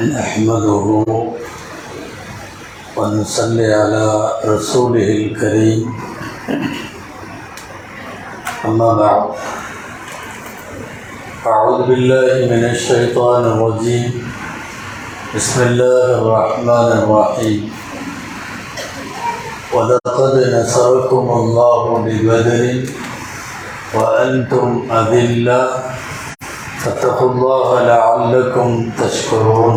نحمده ونصلي على رسوله الكريم. أما بعد أعوذ بالله من الشيطان الرجيم. بسم الله الرحمن الرحيم. ولقد نصركم الله ببدر وأنتم أذلة. فاتقوا الله لعلكم تشكرون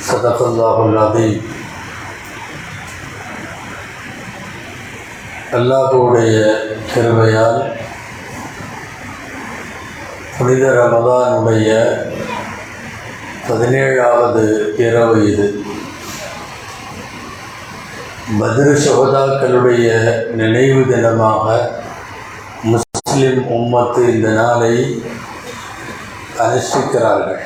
صدق الله العظيم அல்லாஹுடைய கிருபையால் புனித ரமதானுடைய பதினேழாவது இரவு இது பத்ரு சகோதாக்களுடைய நினைவு தினமாக முஸ்லிம் உம்மத்து இந்த நாளை அனுஷ்டிக்கிறார்கள்.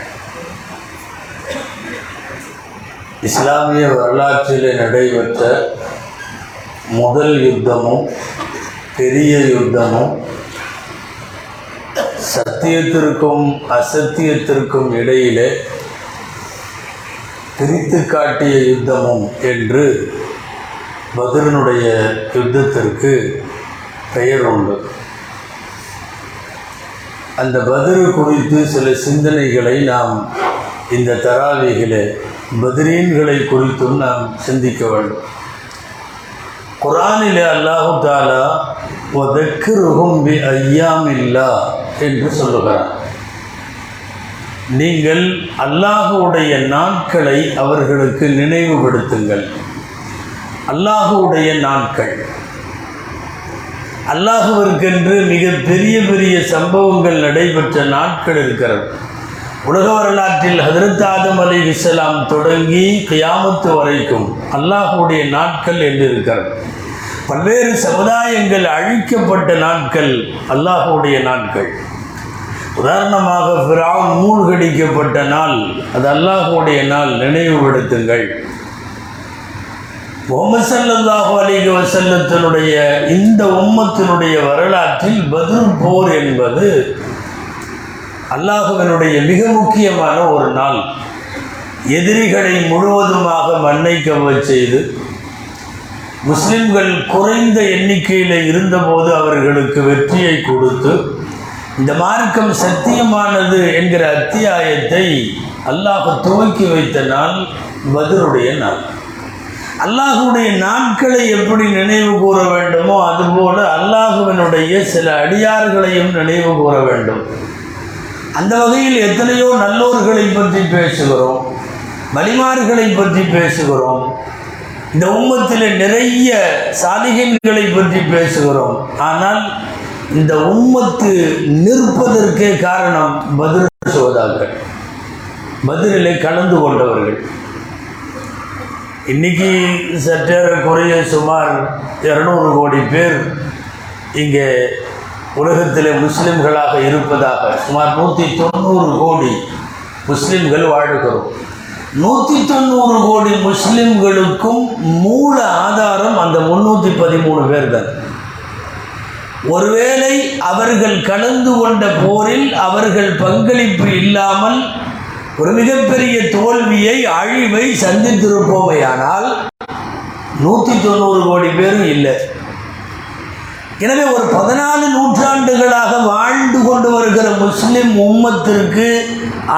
இஸ்லாமிய வரலாற்றில் நடைபெற்ற முதல் யுத்தமும் பெரிய யுத்தமும் சத்தியத்திற்கும் அசத்தியத்திற்கும் இடையிலே பிரித்து காட்டிய யுத்தமும் என்று பத்ரனுடைய யுத்தத்திற்கு பெயர் உண்டு. அந்த பதிரு குறித்து சில சிந்தனைகளை நாம் இந்த தராவிகளே பதிரீன்களை குறித்தும் நாம் சிந்திக்க வேண்டும். குரானிலே அல்லாஹு தாலா ஒதக்குருகும் பி ஐயாமில்லா என்று சொல்லுகிறார். நீங்கள் அல்லாஹுடைய நாட்களை அவர்களுக்கு நினைவுபடுத்துங்கள். அல்லாஹுடைய நாட்கள். அல்லாஹுவிற்கென்று மிக பெரிய பெரிய சம்பவங்கள் நடைபெற்ற நாட்கள் இருக்கிறது. உலக வரலாற்றில் ஹதரத் ஆதம் அலி இஸ்லாம் தொடங்கி கியாமத்து வரைக்கும் அல்லாஹுடைய நாட்கள் என்று இருக்கிறது. பல்வேறு சமுதாயங்கள் அழிக்கப்பட்ட நாட்கள் அல்லாஹுடைய நாட்கள். உதாரணமாக பிரான் மூழ்கடிக்கப்பட்ட நாள் அது அல்லாஹுடைய நாள். நினைவுபடுத்துங்கள் ஓமசல்லாஹு அலிக வசல்லத்தினுடைய இந்த உம்மத்தினுடைய வரலாற்றில் பதில் போர் என்பது அல்லாஹுவனுடைய மிக முக்கியமான ஒரு நாள். எதிரிகளை முழுவதுமாக மண்ணை கவ்வச் செய்து முஸ்லிம்கள் குறைந்த எண்ணிக்கையில் இருந்தபோது அவர்களுக்கு வெற்றியை கொடுத்து இந்த மார்க்கம் சத்தியமானது என்கிற அத்தியாயத்தை அல்லாஹ் துவக்கி வைத்த நாள் பதிலுடைய நாள். அல்லாஹுடைய நாட்களை எப்படி நினைவு கூற வேண்டுமோ அதுபோல அல்லாஹுவனுடைய சில அடியார்களையும் நினைவு கூற வேண்டும். அந்த வகையில் எத்தனையோ நல்லோர்களை பற்றி பேசுகிறோம் வலிமார்களை பற்றி பேசுகிறோம் இந்த உம்மத்தில் நிறைய சாதிகன்களை பற்றி பேசுகிறோம். ஆனால் இந்த உம்மத்து நிற்பதற்கே காரணம் பதில் சோதாக்கள் பதிலிலே கலந்து கொண்டவர்கள். இன்னைக்கு சற்றேறக்குறைய சுமார் இரநூறு கோடி பேர் இங்கே உலகத்தில் முஸ்லிம்களாக இருப்பதாக சுமார் நூற்றி தொண்ணூறு கோடி முஸ்லிம்கள் வாழுகிறோம். நூற்றி தொண்ணூறு கோடி முஸ்லிம்களுக்கும் மூல ஆதாரம் அந்த முன்னூற்றி பதிமூணு பேர் தான் ஒருவேளை அவர்கள் கலந்து கொண்ட போரில் அவர்கள் பங்களிப்பு இல்லாமல் ஒரு மிகப்பெரிய தோல்வியை அழிவை சந்தித்திருப்போமையானால் நூற்றி தொண்ணூறு கோடி பேரும் இல்லை. எனவே ஒரு பதினாலு நூற்றாண்டுகளாக வாழ்ந்து கொண்டு வருகிற முஸ்லிம் உம்மத்திற்கு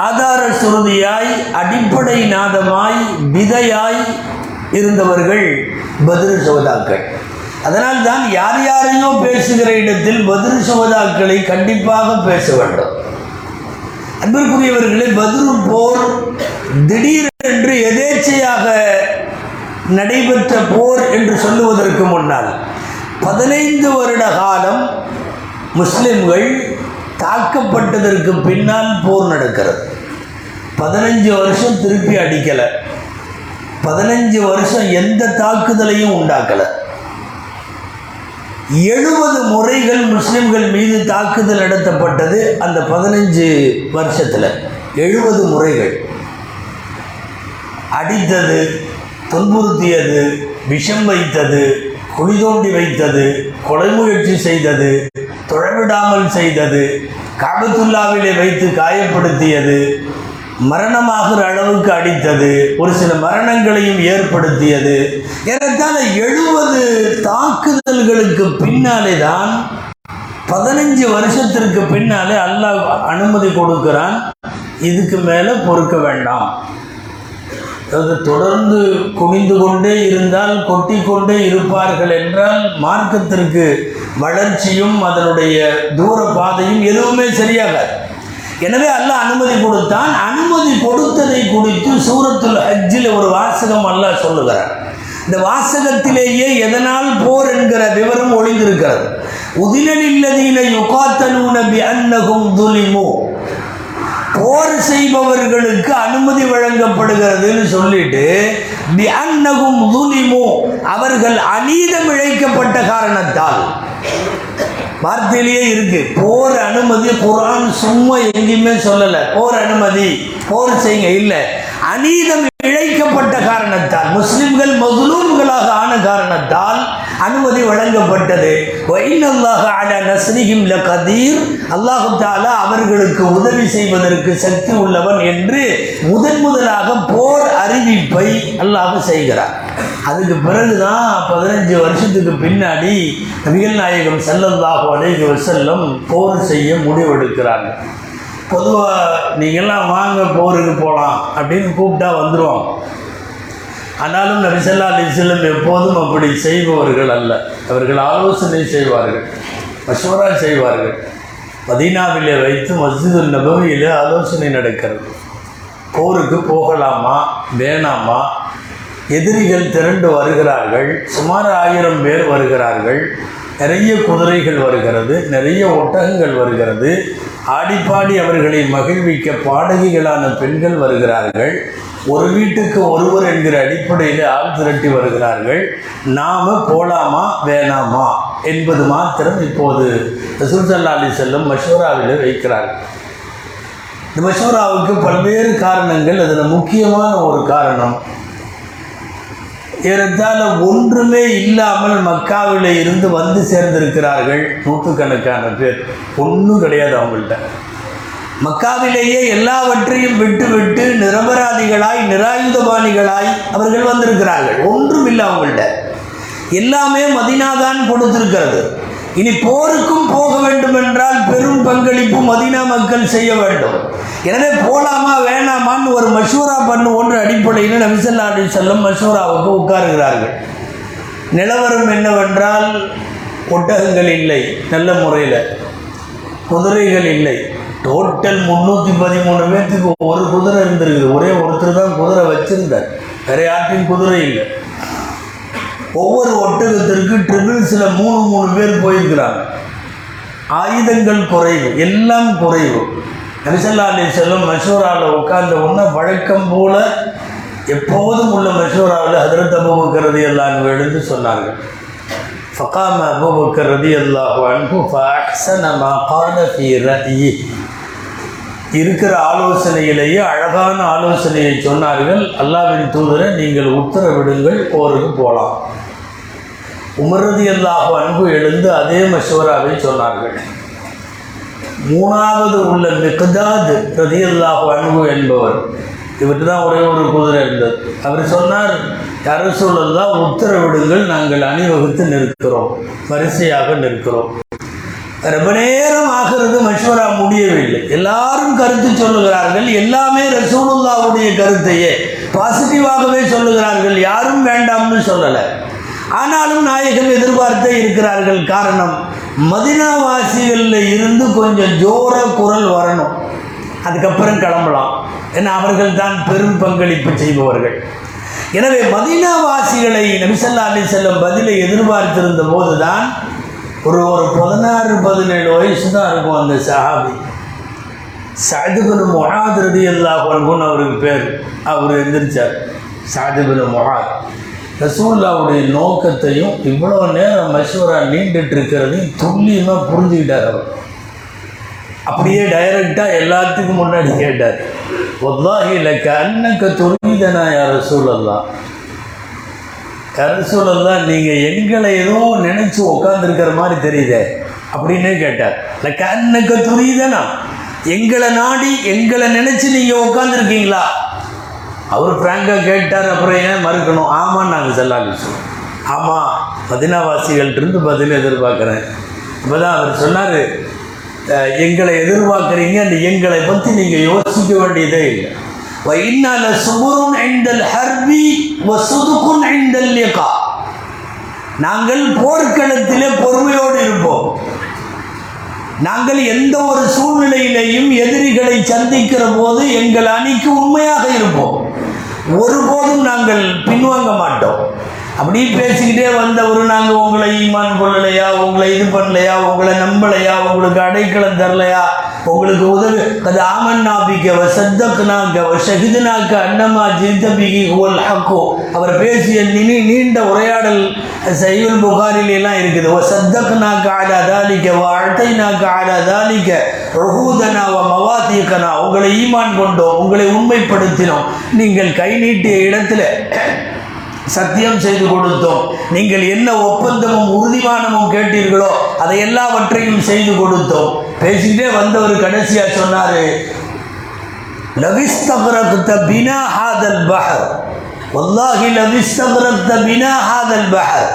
ஆதார சுருதியாய் அடிப்படை நாதமாய் விதையாய் இருந்தவர்கள் பதில் சோதாக்கள் அதனால் தான் யார் யாரையோ பேசுகிற இடத்தில் பதில் சோதாக்களை கண்டிப்பாக பேச வேண்டும். அன்பிற்குரியவர்களே பதில் போர் திடீரென்று எதேச்சையாக நடைபெற்ற போர் என்று சொல்லுவதற்கு முன்னால் பதினைந்து வருட காலம் முஸ்லிம்கள் தாக்கப்பட்டதற்கு பின்னால் போர் நடக்கிறது. பதினஞ்சு வருஷம் திருப்பி அடிக்கலை. பதினஞ்சு வருஷம் எந்த தாக்குதலையும் உண்டாக்கலை. எழுபது முறைகள் முஸ்லிம்கள் மீது தாக்குதல் நடத்தப்பட்டது அந்த பதினஞ்சு வருஷத்தில். எழுபது முறைகள். அடித்தது துன்புறுத்தியது விஷம் வைத்தது குழி தோண்டி வைத்தது கொலை முயற்சி செய்தது தொழவிடாமல் செய்தது காபத்துல்லாவிலே வைத்து காயப்படுத்தியது மரணமாகிற அளவுக்கு அடித்தது. ஒரு சில மரணங்களையும் ஏற்படுத்தியது. ஏறத்தாழ எழுபது தாக்குதல்களுக்கு பின்னாலே தான் பதினஞ்சு வருஷத்திற்கு பின்னாலே அல்லாஹ் அனுமதி கொடுக்கிறான். இதுக்கு மேலே பொறுக்க வேண்டாம். அதாவது தொடர்ந்து குனிந்து கொண்டே இருந்தால் கொட்டி கொண்டே இருப்பார்கள் என்றால் மார்க்கத்திற்கு வளர்ச்சியும் அதனுடைய தூர பாதையும் எதுவுமே சரியாகாது. எனவே அல்லாஹ் அனுமதி கொடுத்தான். அனுமதி கொடுத்ததை குறித்து சூரத்துல் ஹஜ்ஜில் ஒரு வாசகம் அல்லாஹ் சொல்லுகிறார். இந்த வாசகத்திலேயே எதனால் போர் என்கிற விவரம் ஒளிந்திருக்கிறது. உதினலில்லதீன யுகாத்தனூன பி அன்னகும் துலிமு. போர் செய்பவர்களுக்கு அனுமதி வழங்கப்படுகிறதுன்னு சொல்லிட்டு பி அன்னகும் துலிமு அவர்கள் அநீதம் இழைக்கப்பட்ட காரணத்தால். வார்த்தையிலேயே இருக்கு. போர் அனுமதி குரான் சும்மா எங்கேயுமே சொல்லலை. போர் அனுமதி. போர் செய்யுங்க. இல்லை. அநீதம் இழைக்கப்பட்ட காரணத்தால் முஸ்லிம்கள் மதுலூம்களாக ஆன காரணத்தால் அனுமதி வழங்கப்பட்டது. கதீர் அல்லாஹு தாலா அவர்களுக்கு உதவி செய்வதற்கு சக்தி உள்ளவன் என்று முதன் முதலாக போர் அறிவிப்பை அல்லாஹ் செய்கிறார். அதுக்கு பிறகுதான் பதினஞ்சு வருஷத்துக்கு பின்னாடி நபிகள் நாயகம் ஸல்லல்லாஹு அலைஹி வஸல்லம் போர் செய்ய முடிவெடுக்கிறாங்க பொதுவாக நீங்கள்லாம் வாங்க போருக்கு போகலாம் அப்படின்னு கூப்பிட்டா வந்துடுவோம் ஆனாலும் நபிசல்லா அலிஸ்லம் எப்போதும் அப்படி செய்பவர்கள் அல்ல. அவர்கள் ஆலோசனை செய்வார்கள் மஷூரா செய்வார்கள். மதீனாவிலே வைத்து மஸ்ஜிது நபவியில் ஆலோசனை நடக்கிறது. போருக்கு போகலாமா வேணாமா? எதிரிகள் திரண்டு வருகிறார்கள் சுமார் ஆயிரம் பேர் வருகிறார்கள். நிறைய குதிரைகள் வருகிறது நிறைய ஒட்டகங்கள் வருகிறது. ஆடிப்பாடி அவர்களை மகிழ்விக்க பாடகிகளான பெண்கள் வருகிறார்கள். ஒரு வீட்டுக்கு ஒருவர் என்கிற அடிப்படையில் ஆள் திரட்டி வருகிறார்கள். நாம் போலாமா வேணாமா? என்பது மாத்திரம் இப்போது ரசூல் செல்லும் அலி மஷூராவில் வைக்கிறார்கள். இந்த மஷூராவுக்கு பல்வேறு காரணங்கள். அதில் முக்கியமான ஒரு காரணம் ஏறத்தாழ ஒன்றுமே இல்லாமல் மக்காவில் இருந்து வந்து சேர்ந்திருக்கிறார்கள் நூற்றுக்கணக்கான பேர். ஒன்றும் கிடையாது அவங்கள்ட்ட. மக்காவிலேயே எல்லாவற்றையும் விட்டு விட்டு நிரபராதிகளாய் நிராயுதபாணிகளாய் அவர்கள் வந்திருக்கிறார்கள். ஒன்றும் இல்லை அவங்கள்ட்ட. எல்லாமே மதினாதான் கொடுத்திருக்கிறது. இனி போருக்கும் போக வேண்டும் என்றால் பெரும் பங்களிப்பு மதினா மக்கள் செய்ய வேண்டும். எனவே போலாமா வேணாமான்னு ஒரு மஷூரா பண்ணு ஒன்று அடிப்படையில் நபிசல்லா அலி செல்லம் மஷூராவுக்கு உட்காருகிறார்கள். நிலவரம் என்னவென்றால் ஒட்டகங்கள் இல்லை நல்ல முறையில். குதிரைகள் இல்லை. டோட்டல் முந்நூற்றி பதிமூணு பேர்த்துக்கு ஒரு குதிரை இருந்திருக்குது. ஒரே ஒருத்தர் தான் குதிரை வச்சுருந்தார். வேறு யார்ட்டையும் குதிரை இல்லை. ஒவ்வொரு ஒட்டகத்திற்கு ட்ரிபிள்ஸில் மூணு மூணு பேர் போயிருக்கிறாங்க. ஆயுதங்கள் குறைவு எல்லாம் குறைவு. நபிசல்லா அலி செல்லம் மஷூராவில் உட்கார்ந்த உடனே வழக்கம் போல எப்போதும் உள்ள மஷூராவில் ஹதரத் அபுபக்கர் ரதி அல்லாஹ் எழுந்து சொன்னார்கள். ஃபகாம அபுபக்கர் ரதி அல்லாஹ் அன்பு ஃபஅஹ்ஸன மா கால இருக்கிற ஆலோசனையிலேயே அழகான ஆலோசனையை சொன்னார்கள். அல்லாவின் தூதரை நீங்கள் உத்தரவிடுங்கள் போருக்கு போகலாம் உமரதி அல்லாஹ் அன்பு எழுந்து அதே மஷூராவை சொன்னார்கள். மூணாவது உள்ள மிக்தாத் ரதி அல்லாஹ் அன்பு என்பவர் இவர் தான் ஒரே ஒரு குதிரை இருந்தது. அவர் சொன்னார் அரசூழல்லாம் உத்தரவிடுங்கள் நாங்கள் அணிவகுத்து நிற்கிறோம் வரிசையாக நிற்கிறோம். ரொம்ப நேரம் ஆகிறது மஷ்வரா முடியவில்லை. எல்லாரும் கருத்து சொல்லுகிறார்கள் எல்லாமே ரசூலுல்லாவுடைய கருத்தையே பாசிட்டிவாகவே சொல்லுகிறார்கள் யாரும் வேண்டாம்னு சொல்லலை. ஆனாலும் நாயகம் எதிர்பார்த்தே இருக்கிறார்கள். காரணம் மதினாவாசிகளில் இருந்து கொஞ்சம் ஜோர குரல் வரணும். அதுக்கப்புறம் கிளம்பலாம். ஏன்னா அவர்கள் தான் பெரும் பங்களிப்பு செய்பவர்கள். எனவே மதினாவாசிகளை நபிசல்லா அலி செல்லம் பதிலை எதிர்பார்த்திருந்த போதுதான் ஒரு ஒரு பதினாறு பதினேழு வயசு தான் இருக்கும் அந்த சஹாபி. சாதிபுன் மொஹாத் ரதி அல்லாஹ் அவருக்கு பேர். அவர் எந்திரிச்சார். சாதிபுன் மொஹாத். ரசூல்லாவுடைய நோக்கத்தையும் இவ்வளோ நேரம் மஷூரா நீண்டுட்டு இருக்கிறதையும் துல்லியமாக புரிஞ்சுக்கிட்டார் அவர். அப்படியே டைரக்டாக எல்லாத்துக்கும் முன்னாடி கேட்டார். ஒல்லாஹி கண்ணக்க அன்னக்க துரிதனா யார் ரசூலல்லாம் தான் நீங்கள் எங்களை ஏதோ நினச்சி உட்காந்துருக்கிற மாதிரி தெரியுதே. அப்படின்னே கேட்டார். இல்லை கண்ணக்க துரிதனா எங்களை நாடி எங்களை நினச்சி நீங்கள் உட்காந்துருக்கீங்களா அவர் ஃப்ராங்காக கேட்டார் அப்புறம் ஏன் மறுக்கணும் ஆமாம் நாங்கள் செல்லாங்க சொல்லுவோம் ஆமாம் பதினாவாசிகள்கிட்ட பதில் எதிர்பார்க்குறேன் இப்போ தான் அவர் சொன்னார் எங்களை எதிர்பார்க்குறீங்க அந்த எங்களை பற்றி நீங்கள் யோசிக்க வேண்டியதே இல்லை وإنا لصبر عند الحرب وصدق عند اللقاء நாங்கள் போர்க்களத்திலே பொறுமையோடு இருப்போம் நாங்கள் எந்த ஒரு சூழ்நிலையிலையும் எதிரிகளை சந்திக்கிற போது எங்கள் அணிக்கு உண்மையாக இருப்போம் ஒருபோதும் நாங்கள் பின்வாங்க மாட்டோம். அப்படி பேசிக்கிட்டே வந்தவர் நாங்கள் உங்களை ஈமான் கொள்ளலையா? உங்களை இது பண்ணலையா? உங்களை நம்பலையா? உங்களுக்கு அடைக்கலம் தரலையா? உங்களுக்கு உதவி அது ஆமன் நாபிக்க சத்தக்னாக்க ஷஹிதுனாக்க அண்ணம்மா ஜிந்தபிகி ஹுவல் ஹக்கோ. அவர் பேசிய நினி நீண்ட உரையாடல் சைவல் புகாரில் எல்லாம் இருக்குது ஓ சத்தக்னாக்க ஆடா தாலிக்க வாழ்த்தைனாக்க ஆடா தாலிக்க ரஹூதனா மவாத்தியக்கனா உங்களை ஈமான் கொண்டோம் உங்களை உண்மைப்படுத்தினோம். நீங்கள் கை நீட்டிய இடத்துல சத்தியம் செய்து கொடுத்தோம். நீங்கள் என்ன ஒப்பந்தமும் உறுதிமானமும் கேட்டீர்களோ அதை எல்லாவற்றையும் செய்து கொடுத்தோம். பேசிக்கிட்டே வந்தவர் கடைசியாக சொன்னார் லவிஸ்தகரக்த பினா ஹாதல் பஹர். வல்லாஹி லவிஸ்தகரக்த பினா ஹாதல் பஹர்.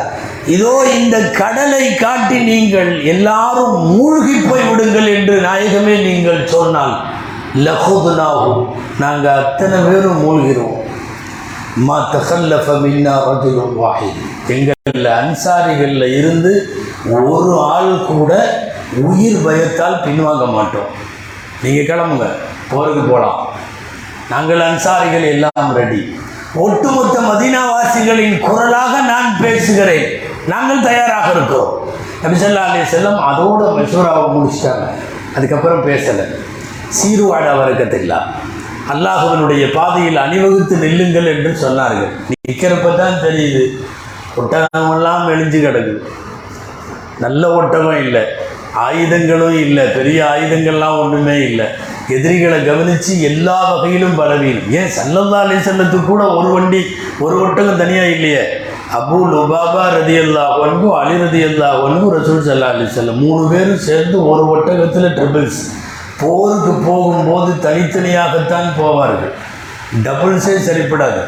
இதோ இந்த கடலை காட்டி நீங்கள் எல்லாரும் மூழ்கி போய் விடுங்கள் என்று நாயகமே நீங்கள் சொன்னால் லகுதுனாகும் நாங்கள் அத்தனை பேரும் மூழ்கிறோம். மா தகல்லஃப மின்னா ரஜுலுன் வாஹித். எங்களில் அன்சாரிகளில் இருந்து ஒரு ஆள் கூட உயிர் பயத்தால் பின்வாங்க மாட்டோம். நீங்கள் கிளம்புங்க போருக்கு போகலாம் நாங்கள் அன்சாரிகள் எல்லாம் ரெடி ஒட்டுமொத்த மதீனாவாசிகளின் குரலாக நான் பேசுகிறேன். நாங்கள் தயாராக இருக்கிறோம். நபிசல்லா அலி செல்லம் அதோட மெஷூராவை முடிச்சிட்டாங்க. அதுக்கப்புறம் பேசலை. சீருவாட வர்க்கத்தில்லா அல்லாஹுவனுடைய பாதையில் அணிவகுத்து நில்லுங்கள் என்று சொன்னார்கள். நிற்கிறப்ப தான் தெரியுது. ஒட்டகமெல்லாம் எழிஞ்சு கிடக்குது. நல்ல ஒட்டகம் இல்லை. ஆயுதங்களும் இல்லை. பெரிய ஆயுதங்கள்லாம் ஒன்றுமே இல்லை. எதிரிகளை கவனித்து எல்லா வகையிலும் பலவீனம். ஏன் சல்லல்லா அலி செல்லத்துக்கு கூட ஒரு வண்டி ஒரு ஒட்டகம் தனியாக இல்லையே? அபு லுபாபா ரதி அல்லா ஒன்பு அலி ரதி அல்லா ஒன்பு ரசூல் சல்லா அலி செல்லம் மூணு பேரும் சேர்ந்து ஒரு ஒட்டகத்தில் ட்ரிபிள்ஸ். போருக்கு போகும்போது தனித்தனியாகத்தான் போவார்கள். டபுள்ஸே சரிப்படாது.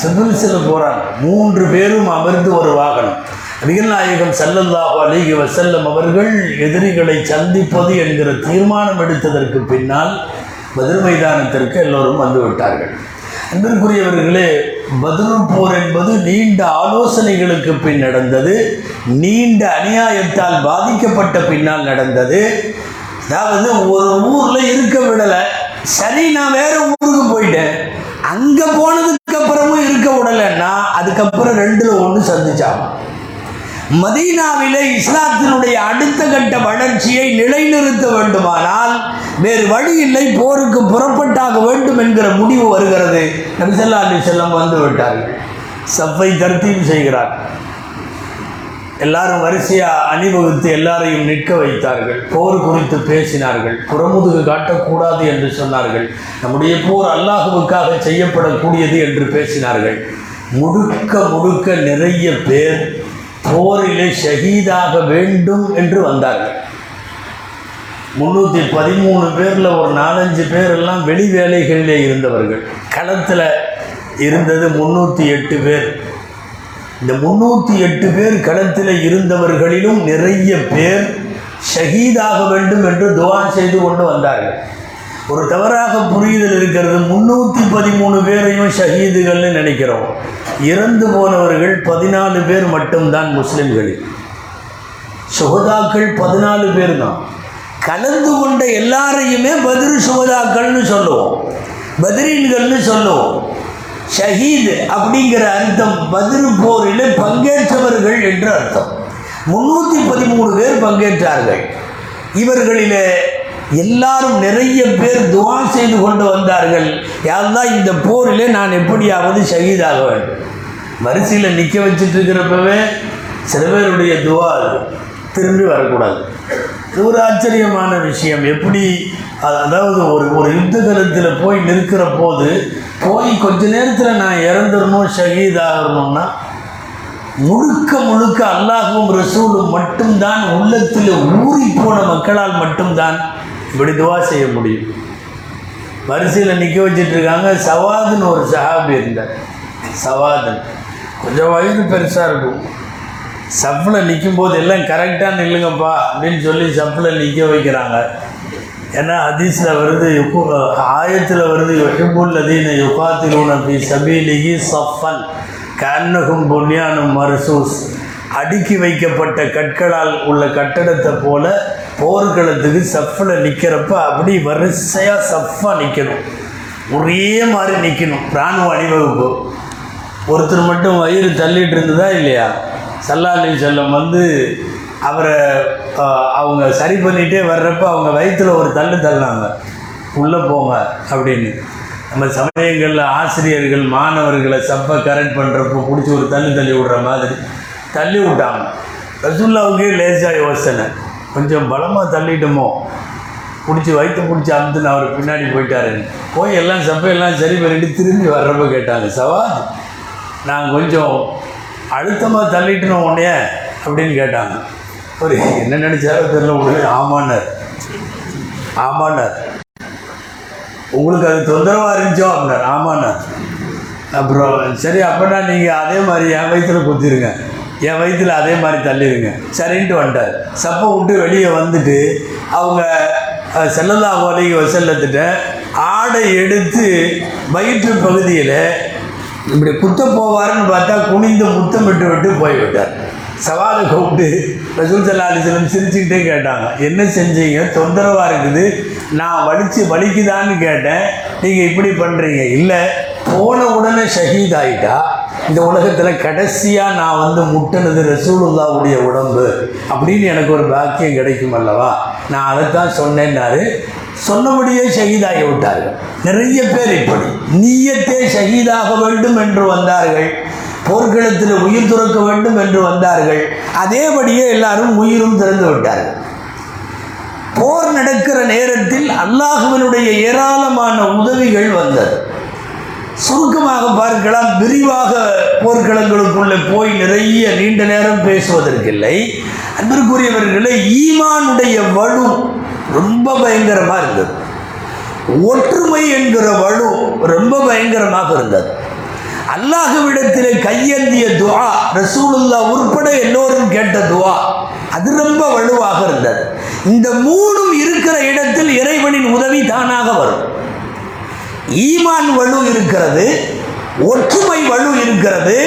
ட்ரிபிள்ஸில் போகிறாங்க மூன்று பேரும் அமர்ந்து ஒரு வாகனம். நபிகள் நாயகம் ஸல்லல்லாஹு அலைஹி வஸல்லம் அவர்கள் எதிரிகளை சந்திப்பது என்கிற தீர்மானம் எடுத்ததற்கு பின்னால் பதில் மைதானத்திற்கு எல்லோரும் வந்து விட்டார்கள். அன்பிற்குரியவர்களே பதில் போர் என்பது நீண்ட ஆலோசனைகளுக்கு பின் நடந்தது. நீண்ட அநியாயத்தால் பாதிக்கப்பட்ட பின்னால் நடந்தது. அதாவது ஒரு ஊரில் இருக்க விடலை. சரி நான் வேற ஊருக்கு போயிட்டேன். அங்கே போனதுக்கு அப்புறமும் இருக்க விடலைன்னா அதுக்கப்புறம் ரெண்டில் ஒன்று சந்திச்சாங்க மதீனாவிலே இஸ்லாத்தினுடைய அடுத்த கட்ட வளர்ச்சியை நிலைநிறுத்த வேண்டுமானால் வேறு வழி இல்லை போருக்கு புறப்பட்டாக வேண்டும் என்கிற முடிவு வருகிறது. நபிசல்லா அலி செல்லம் வந்து விட்டார்கள் சஃபை தர்த்தீம் செய்கிறார். எல்லாரும் வரிசையாக அணிவகுத்து எல்லாரையும் நிற்க வைத்தார்கள். போர் குறித்து பேசினார்கள். புறமுதுகு காட்டக்கூடாது என்று சொன்னார்கள். நம்முடைய போர் அல்லாஹுவுக்காக செய்யப்படக்கூடியது என்று பேசினார்கள். முழுக்க முழுக்க நிறைய பேர் போரிலே ஷஹீதாக வேண்டும் என்று வந்தார்கள். முந்நூற்றி பதிமூணு பேரில் ஒரு நாலஞ்சு பேர் எல்லாம் வெளி வேலைகளிலே இருந்தவர்கள். களத்தில் இருந்தது முந்நூற்றி எட்டு பேர். இந்த முந்நூற்றி எட்டு பேர் களத்தில் இருந்தவர்களிலும் நிறைய பேர் ஷஹீதாக வேண்டும் என்று துவா செய்து கொண்டு வந்தார்கள். ஒரு தவறாக புரியுதல் இருக்கிறது. முந்நூற்றி பதிமூணு பேரையும் ஷஹீதுகள்னு நினைக்கிறோம். இறந்து போனவர்கள் பதினாலு பேர் மட்டும்தான் முஸ்லிம்களில். சுகதாக்கள் பதினாலு பேர் தான் கலந்து கொண்ட எல்லாரையுமே பதிரு சுகதாக்கள்னு சொல்லுவோம். பதிரீன்கள்னு சொல்லுவோம். ஷஹீது அப்படிங்கிற அர்த்தம் பதிரு போரில் பங்கேற்றவர்கள் என்று அர்த்தம். முன்னூற்றி பதிமூணு பேர் பங்கேற்றார்கள். இவர்களிலே எல்லாரும் நிறைய பேர் துவா செய்து கொண்டு வந்தார்கள். யாருதான் இந்த போரிலே நான் எப்படியாவது ஷகீதாக வேண்டும். வரிசையில் நிற்க வச்சுட்டு இருக்கிறப்பவே சில பேருடைய துவா திரும்பி வரக்கூடாது. இது ஒரு ஆச்சரியமான விஷயம். எப்படி அதாவது ஒரு ஒரு யுத்த காலத்தில் போய் நிற்கிற போது போய் கொஞ்ச நேரத்தில் நான் இறந்துடணும் ஷகீதாகணும்னா முழுக்க முழுக்க அல்லாஹும் ரசூலும் மட்டும்தான் உள்ளத்தில் ஊறி போன மக்களால் மட்டும்தான் இப்படி துவா செய்ய முடியும். வரிசையில் நிற்க வச்சிட்டு இருக்காங்க சவாதுன்னு ஒரு சஹாபி இருந்தார். சவாதன் கொஞ்சம் வயது பெருசாக இருக்கும். சப்பில் நிற்கும் போது எல்லாம் கரெக்டாக நில்லுங்கப்பா அப்படின்னு சொல்லி சப்பில் நிற்க வைக்கிறாங்க. ஏன்னா ஹதீஸில் வருது ஆயத்தில் வருது யுஹிபுல் லதீன யுகாத்திலூன பி சபீலிகி சஃபன் கண்ணகும் புண்ணியானும் மர்சூஸ். அடுக்கி வைக்கப்பட்ட கற்களால் உள்ள கட்டடத்தை போல போர்க்களத்துக்கு சஃப்பில் நிற்கிறப்ப அப்படி வரிசையாக சஃப்பாக நிற்கணும் ஒரே மாதிரி நிற்கணும் இராணுவ அணிவகுப்பு ஒருத்தர் மட்டும் வயிறு தள்ளிட்டு இருந்ததா இல்லையா? சல்லாலி செல்லம் வந்து அவரை அவங்க சரி பண்ணிகிட்டே வர்றப்ப அவங்க வயிற்றுல ஒரு தள்ளு தள்ளாங்க. உள்ளே போங்க அப்படின்னு. நம்ம சமயங்களில் ஆசிரியர்கள் மாணவர்களை சப்பை கரெக்ட் பண்ணுறப்போ பிடிச்சி ஒரு தள்ளு தள்ளி விடுற மாதிரி. தள்ளி விட்டாங்க. ரசுல்லாவுக்கே லேசாக யோசனை. கொஞ்சம் பலமாக தள்ளிட்டோமோ? பிடிச்சி வயிற்று பிடிச்சி அமுத்துன்னு அவர் பின்னாடி போயிட்டாருன்னு போய் எல்லாம் சப்பையெல்லாம் சரி பண்ணிட்டு திரும்பி வர்றப்ப கேட்டாங்க சவாத் நான் கொஞ்சம் அழுத்தமாக தள்ளிட்டுனோம் உடனே அப்படின்னு கேட்டாங்க. ஒரு என்ன நினச்சாரோ தெரியல உடனே ஆமான்னார். ஆமான்னார். உங்களுக்கு அது தொந்தரவாக இருந்துச்சோ? அப்படின்னார். ஆமாண்ணா அப்புறம் சரி அப்படின்னா நீங்கள் அதே மாதிரி என் வயிற்றுல குத்திருங்க. என் வயிற்றில் அதே மாதிரி தள்ளிடுங்க. சரின்ட்டு வந்துட்டார். சப்பை விட்டு வெளியே வந்துட்டு அவங்க அஹ், ஸல்லல்லாஹு அலைஹி ஆடை எடுத்து வயிற்று பகுதியில் இப்படி குத்த போவாருன்னு பார்த்தா குனிந்து முத்தமிட்டு விட்டு போய்விட்டார் சவாலை கூப்பிட்டு ரசூல் சல்லா சிரிச்சுக்கிட்டே கேட்டாங்க. என்ன செஞ்சீங்க? தொந்தரவாக இருக்குது. நான் வலிச்சு வலிக்குதான்னு கேட்டேன். நீங்கள் இப்படி பண்ணுறீங்க இல்லை. போன உடனே ஷஹீத் ஆகிட்டா இந்த உலகத்தில் கடைசியாக நான் வந்து முட்டினது ரசூலுல்லாவுடைய உடம்பு அப்படின்னு எனக்கு ஒரு பாக்கியம் கிடைக்கும் அல்லவா? நான் அதைத்தான் சொன்னேன்னாரு. சொன்னபடியே ஷஹீதாகி விட்டார்கள். நிறைய பேர் இப்படி. நீயத்தே ஷஹீதாக வேண்டும் என்று வந்தார்கள். போர்க்களத்தில் உயிர் துறக்க வேண்டும் என்று வந்தார்கள். அதேபடியே எல்லாரும் உயிரும் திறந்து விட்டார்கள். போர் நடக்கிற நேரத்தில் அல்லாஹுவனுடைய ஏராளமான உதவிகள் வந்தது. சுருக்கமாக பார்க்கலாம் விரிவாக போர்க்களங்களுக்குள்ளே போய் நிறைய நீண்ட நேரம் பேசுவதற்கில்லை. அன்பிற்குரியவர்களே ஈமானுடைய வலு ரொம்ப பயங்கரமாக இருந்தது. ஒற்றுமை என்கிற வலு ரொம்ப பயங்கரமாக இருந்தது. அல்லாஹுவிடத்திலே கையேந்திய துவா ரசூலுல்லா உட்பட எல்லோரும் கேட்ட துவா அது ரொம்ப வலுவாக இருந்தது. இந்த மூணும் இருக்கிற இடத்தில் இறைவனின் உதவி தானாக வரும். ஈமான் வலு இருக்கிறது ஒற்றுமை வலு இருக்கிறது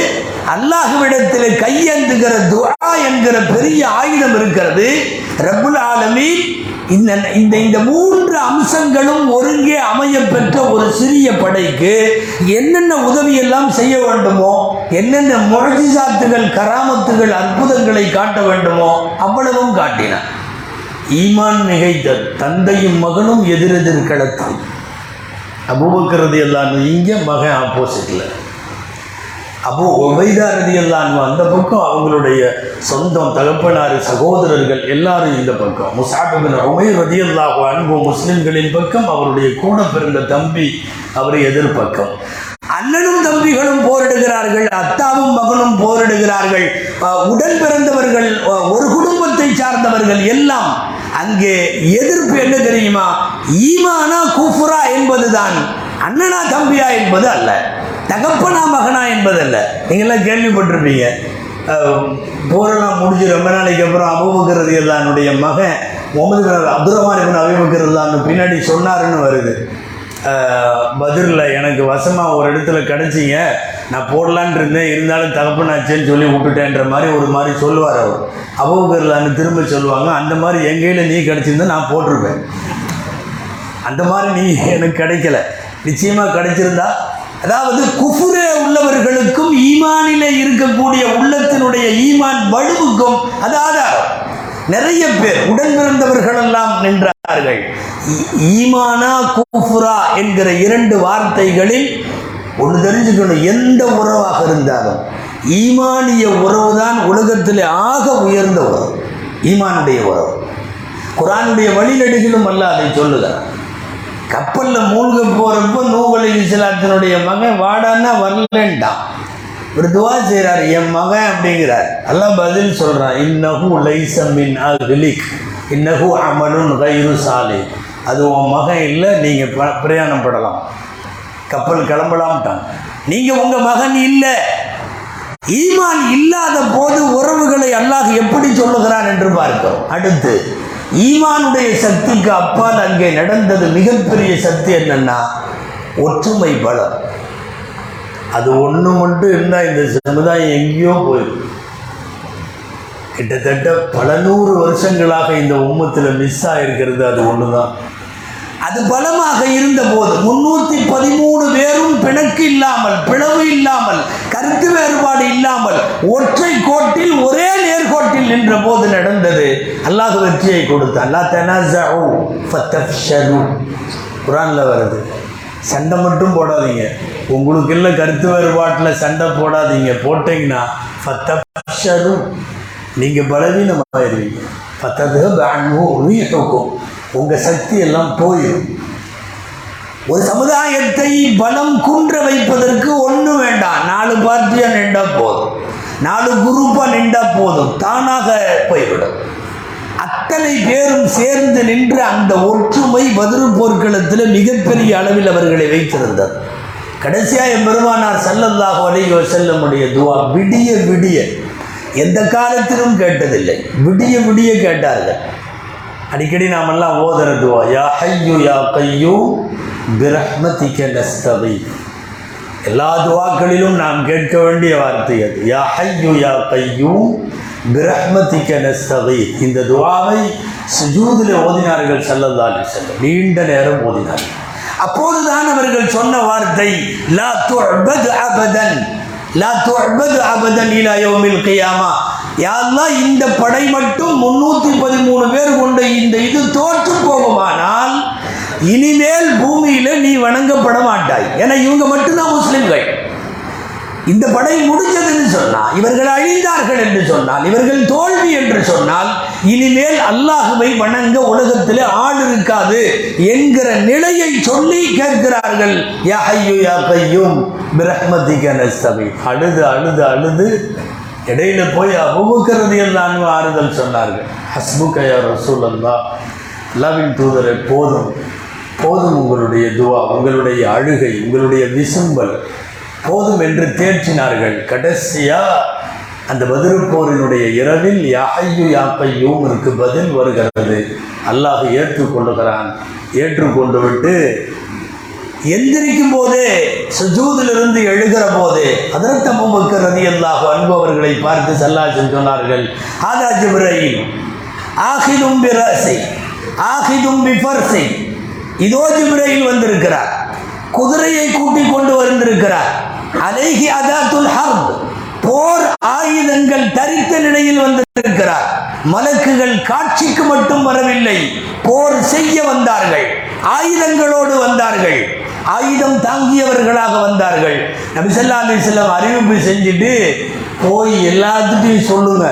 அல்லாஹுவிடத்தில் கையேந்துகிற துவா என்கிற பெரிய ஆயுதம் இருக்கிறது. ரபுல் ஆலமி இந்த இந்த இந்த மூன்று அம்சங்களும் ஒருங்கே அமைய பெற்ற ஒரு சிறிய படைக்கு என்னென்ன உதவியெல்லாம் செய்ய வேண்டுமோ என்னென்ன முரட்சிசாத்துகள் கராமத்துகள் அற்புதங்களை காட்ட வேண்டுமோ அவ்வளவும் காட்டினார். ஈமான் மிகைத்தது. தந்தையும் மகனும் எதிரெதிர் களத்தில் அபூபக்கரது எல்லாம் இங்கே மகன் ஆப்போசிட்டில் அபு ஒபைதா ரதி அந்த பக்கம் அவங்களுடைய சொந்தம் தகப்பனார் சகோதரர்கள் எல்லாரும் இந்த பக்கம். முசாபின் உமை ரதி அல்லாஹ் அன்பு முஸ்லிம்களின் பக்கம் அவருடைய கூட பிறந்த தம்பி அவர் எதிர்பக்கம் அண்ணனும் தம்பிகளும் போரிடுகிறார்கள் அத்தாவும் மகனும் போரிடுகிறார்கள். அஹ், உடன் பிறந்தவர்கள் ஒரு குடும்பத்தை சார்ந்தவர்கள் எல்லாம் அங்கே எதிர்ப்பு என்ன தெரியுமா? ஈமானா கூப் என்பதுதான். அண்ணனா தம்பியா என்பது அல்ல. தகப்பனா மகனா என்பதல்ல நீங்கள்லாம் கேள்விப்பட்டிருப்பீங்க. போரெல்லாம் முடிஞ்சு ரொம்ப நாளைக்கு அப்புறம் அபுபக்கிறது எல்லானுடைய மகன் முகமது பின் அப்துல் ரஹ்மான் பின் பின்னாடி சொன்னாருன்னு வருது. பதிரில் எனக்கு வசமாக ஒரு இடத்துல கிடச்சிங்க. நான் போடலான்னு இருந்தேன். இருந்தாலும் தகப்பனாச்சேன்னு சொல்லி விட்டுட்டேன்ற மாதிரி ஒரு மாதிரி சொல்லுவார் அவர். அபுபக்கர்லான்னு திரும்ப சொல்லுவாங்க. அந்த மாதிரி எங்கையில் நீ கிடச்சிருந்தா நான் போட்டிருப்பேன். அந்த மாதிரி நீ எனக்கு கிடைக்கல. நிச்சயமாக கிடைச்சிருந்தா அதாவது குஃபுரே உள்ளவர்களுக்கும் ஈமானிலே இருக்கக்கூடிய உள்ளத்தினுடைய ஈமான் வலுவுக்கும் அது ஆதாரம். நிறைய பேர் உடன் பிறந்தவர்களெல்லாம் நின்றார்கள். ஈமானா குஃபுரா என்கிற இரண்டு வார்த்தைகளில் ஒன்று தெரிஞ்சுக்கணும் எந்த உறவாக இருந்தாலும். ஈமானிய உறவு தான் உலகத்திலே ஆக உயர்ந்த உறவு. ஈமானுடைய உறவு. குரானுடைய வழிநெடுகிலும் அல்ல அதை சொல்லுகிறார் கப்பலில் மூழ்க போகிறப்போ நூகலை இஸ்லாத்தினுடைய மகன் வாடான்னா வரலன்ட்டான் ஒரு துவா செய்கிறார் என் மகன் அப்படிங்கிறார். எல்லாம் பதில் சொல்கிறான் இன்னஹு லைசமின் மின் அஹ்லிக் இன்னகும் அமலுன் கயிறு சாலை அது உன் மகன் இல்லை நீங்கள் ப பிரயாணம் படலாம். கப்பல் கிளம்பலாம்ட்டான். நீங்கள் உங்கள் மகன் இல்லை. ஈமான் இல்லாத போது உறவுகளை அல்லாஹ் எப்படி சொல்லுகிறான்? என்று பார்க்கிறோம் அடுத்து ஈமானுடைய சக்திக்கு அப்பால் அங்கே நடந்தது மிகப்பெரிய சக்தி என்னன்னா ஒற்றுமை பலம். அது ஒன்று மட்டும் இருந்தால் இந்த சமுதாயம் எங்கேயோ போயிடும். கிட்டத்தட்ட பல நூறு வருஷங்களாக இந்த உம்மத்தில் மிஸ் ஆகிருக்கிறது அது ஒன்று தான் அது பலமாக இருந்த போது முன்னூற்றி பதிமூணு பேரும் பிணக்கு இல்லாமல் பிளவு இல்லாமல் கருத்து வேறுபாடு இல்லாமல் ஒற்றை கோட்டில் ஒரே நேர்கோட்டில் நின்ற போது நடந்தது. அல்லாஹ் வெற்றியை கொடுத்து அல்லா தனாசு குரானில் வருது. சண்டை மட்டும் போடாதீங்க. உங்களுக்கு இல்லை கருத்து வேறுபாட்டில் சண்டை போடாதீங்க. போட்டீங்கன்னா ஃபத்தஃப்ஷரு நீங்கள் பலவீனமாயிருவீங்க. பத்தது பேணும் உயிர்க்கும் உங்கள் சக்தி எல்லாம் போயிடும் ஒரு சமுதாயத்தை பலம் குன்ற வைப்பதற்கு ஒன்றும் வேண்டாம். நாலு பார்ட்டியாக நின்றால் போதும். நாலு குரூப்பாக நின்றால் போதும். தானாக போய்விடும். அத்தனை பேரும் சேர்ந்து நின்று அந்த ஒற்றுமை பதிரு போர்க்களத்தில் மிகப்பெரிய அளவில் அவர்களை வைத்திருந்தார். கடைசியாக எம்பெருமானார் சல்லல்லாஹு அலைஹி வஸல்லமுடைய துவா விடிய விடிய எந்த காலத்திலும் கேட்டதில்லை. விடிய விடிய கேட்டார்கள். அடிக்கடி நாமெல்லாம் ஓதுறதுவா யா ஹையு யா கையூ பிரஹ்மதிக நஸ்தவி எல்லா துவாக்களிலும் நாம் கேட்க வேண்டிய வார்த்தை அது. யா ஹையு யா கையூ பிரஹ்மதிக நஸ்தவி இந்த துவாவை சுஜூதில் ஓதினார்கள் சல்லல்லா செல்ல நீண்ட நேரம் ஓதினார்கள். அப்போதுதான் அவர்கள் சொன்ன வார்த்தை லா துஅபது அபதன் லா துஅபது அபதன் இலா யௌமில் கியாமா. யாரெல்லாம் இந்த படை மட்டும் முன்னூற்றி பதிமூணு பேர் கொண்ட இந்த இது தோற்று போகுமானால் இனிமேல் பூமியில் நீ வணங்கப்பட மாட்டாய் ஏன்னா இவங்க மட்டும்தான் முஸ்லிம்கள். இந்த படை முடிஞ்சதுன்னு சொன்னால் இவர்கள் அழிந்தார்கள் என்று சொன்னால் இவர்கள் தோல்வி என்று சொன்னால் இனிமேல் அல்லாஹுவை வணங்க உலகத்தில் ஆள் இருக்காது என்கிற நிலையை சொல்லி கேட்கிறார்கள். யா ஐயோ யா கையும் பிரஹ்மதிகன சபை. அழுது அழுது அழுது இடையில போய் அபுபக்கரது எல்லாம் ஆறுதல் சொன்னார்கள். ஹஸ்முக்கையா ரசூல் அல்லா லவின் தூதரை போதும். போதும் உங்களுடைய துவா உங்களுடைய அழுகை உங்களுடைய விசும்பல். போதும் என்று தேர்ச்சினார்கள் கடைசியாக அந்த பதிருப்போரினுடைய இரவில் யாஹையு யாப்பையும் இருக்கு பதில் வருகிறது. அல்லாஹ் ஏற்றுக்கொள்ளுகிறான். ஏற்றுக்கொண்டு விட்டு எந்திரிக்கும் போது சுஜூதிலிருந்து எழுகிற போது அதற்கு அபுபக்கர் ரதி அல்லாஹ் அன்பவர்களை பார்த்து சல்லாஜன் சொன்னார்கள் ஆதா ஜிப்ரஹீம் ஆஹிதும் பிரசை ஆஹிதும் பிஃபர்சை இதோ ஜிப்ரஹீல் வந்திருக்கிறார். குதிரையை கூட்டிக் கொண்டு வந்திருக்கிறார். அலைஹி அதாத்துல் ஹர்ப். போர் ஆயுதங்கள் தரித்த நிலையில் வந்திருக்கிறார். மலக்குகள் காட்சிக்கு மட்டும் வரவில்லை. போர் செய்ய வந்தார்கள். ஆயுதங்களோடு வந்தார்கள். ஆயுதம் தாங்கியவர்களாக வந்தார்கள். நபிசல்லா அலிஸ்லாம் அறிவிப்பு செஞ்சுட்டு போய் எல்லாத்துட்டையும் சொல்லுங்க.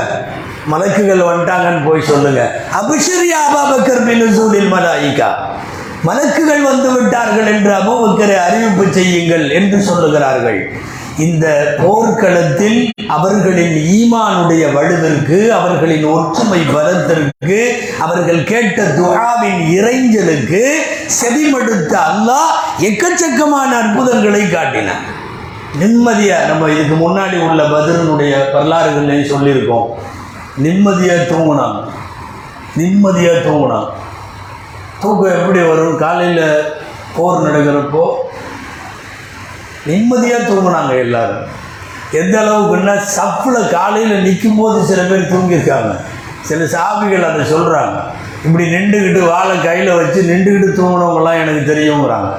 மலக்குகள் வந்துட்டாங்கன்னு போய் சொல்லுங்க. அபிஷரி அபாபக்கர் பின் சூடில் மலாயிகா. மலக்குகள் வந்து விட்டார்கள் என்று அபூபக்கரை அறிவிப்பு செய்யுங்கள் என்று சொல்லுகிறார்கள். இந்த போர்க்களத்தில் அவர்களின் ஈமானுடைய வலுவிற்கு அவர்களின் ஒற்றுமை பலத்திற்கு அவர்கள் கேட்ட துகாவின் இறைஞ்சலுக்கு செவிமடுத்த அல்லாஹ் எக்கச்சக்கமான அற்புதங்களை காட்டினான். நிம்மதியா நம்ம இதுக்கு முன்னாடி உள்ள பதிலனுடைய வரலாறுகள்லையும் சொல்லியிருக்கோம். நிம்மதியா தூங்கினாங்க நிம்மதியா தூங்கினாங்க தூக்கம் எப்படி வரும்? காலையில் போர் நடக்கிறப்போ நிம்மதியாக தூங்குனாங்க எல்லாரும். எந்த அளவுக்குன்னா சப்பில் காலையில் நிற்கும் போது சில பேர் தூங்கியிருக்காங்க. சில சாபிகள் அதை சொல்கிறாங்க இப்படி நின்றுக்கிட்டு வாழை கையில் வச்சு நின்றுக்கிட்டு தூங்கினவங்களாம் எனக்கு தெரியுங்கிறாங்க.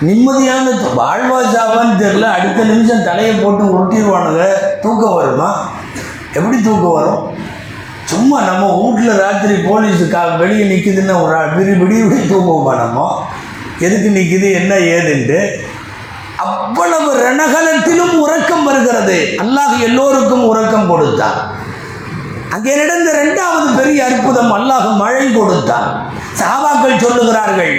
நிம்மதியான வாழ்வா சாவான்னு தெரில அடுத்த நிமிஷம் தலையை போட்டு உருட்டிடுவானுங்க. தூக்கம் வருமா? எப்படி தூக்கம் வரும்? சும்மா நம்ம வீட்டில் ராத்திரி போலீஸ் கா வெளியே நிற்குதுன்னு ஒரு விடி விடி விடி தூங்குவோமா நம்ம? எதுக்கு நிற்குது என்ன ஏதுன்ட்டு? அவ்வளவு ரணகலத்திலும் உறக்கம் வருகிறது. அல்லாஹ் எல்லோருக்கும் உறக்கம் கொடுத்தான். அங்கே நடந்த இரண்டாவது பெரிய அற்புதம் அல்லாஹ் மழை கொடுத்தான். சாபாக்கள் சொல்லுகிறார்கள்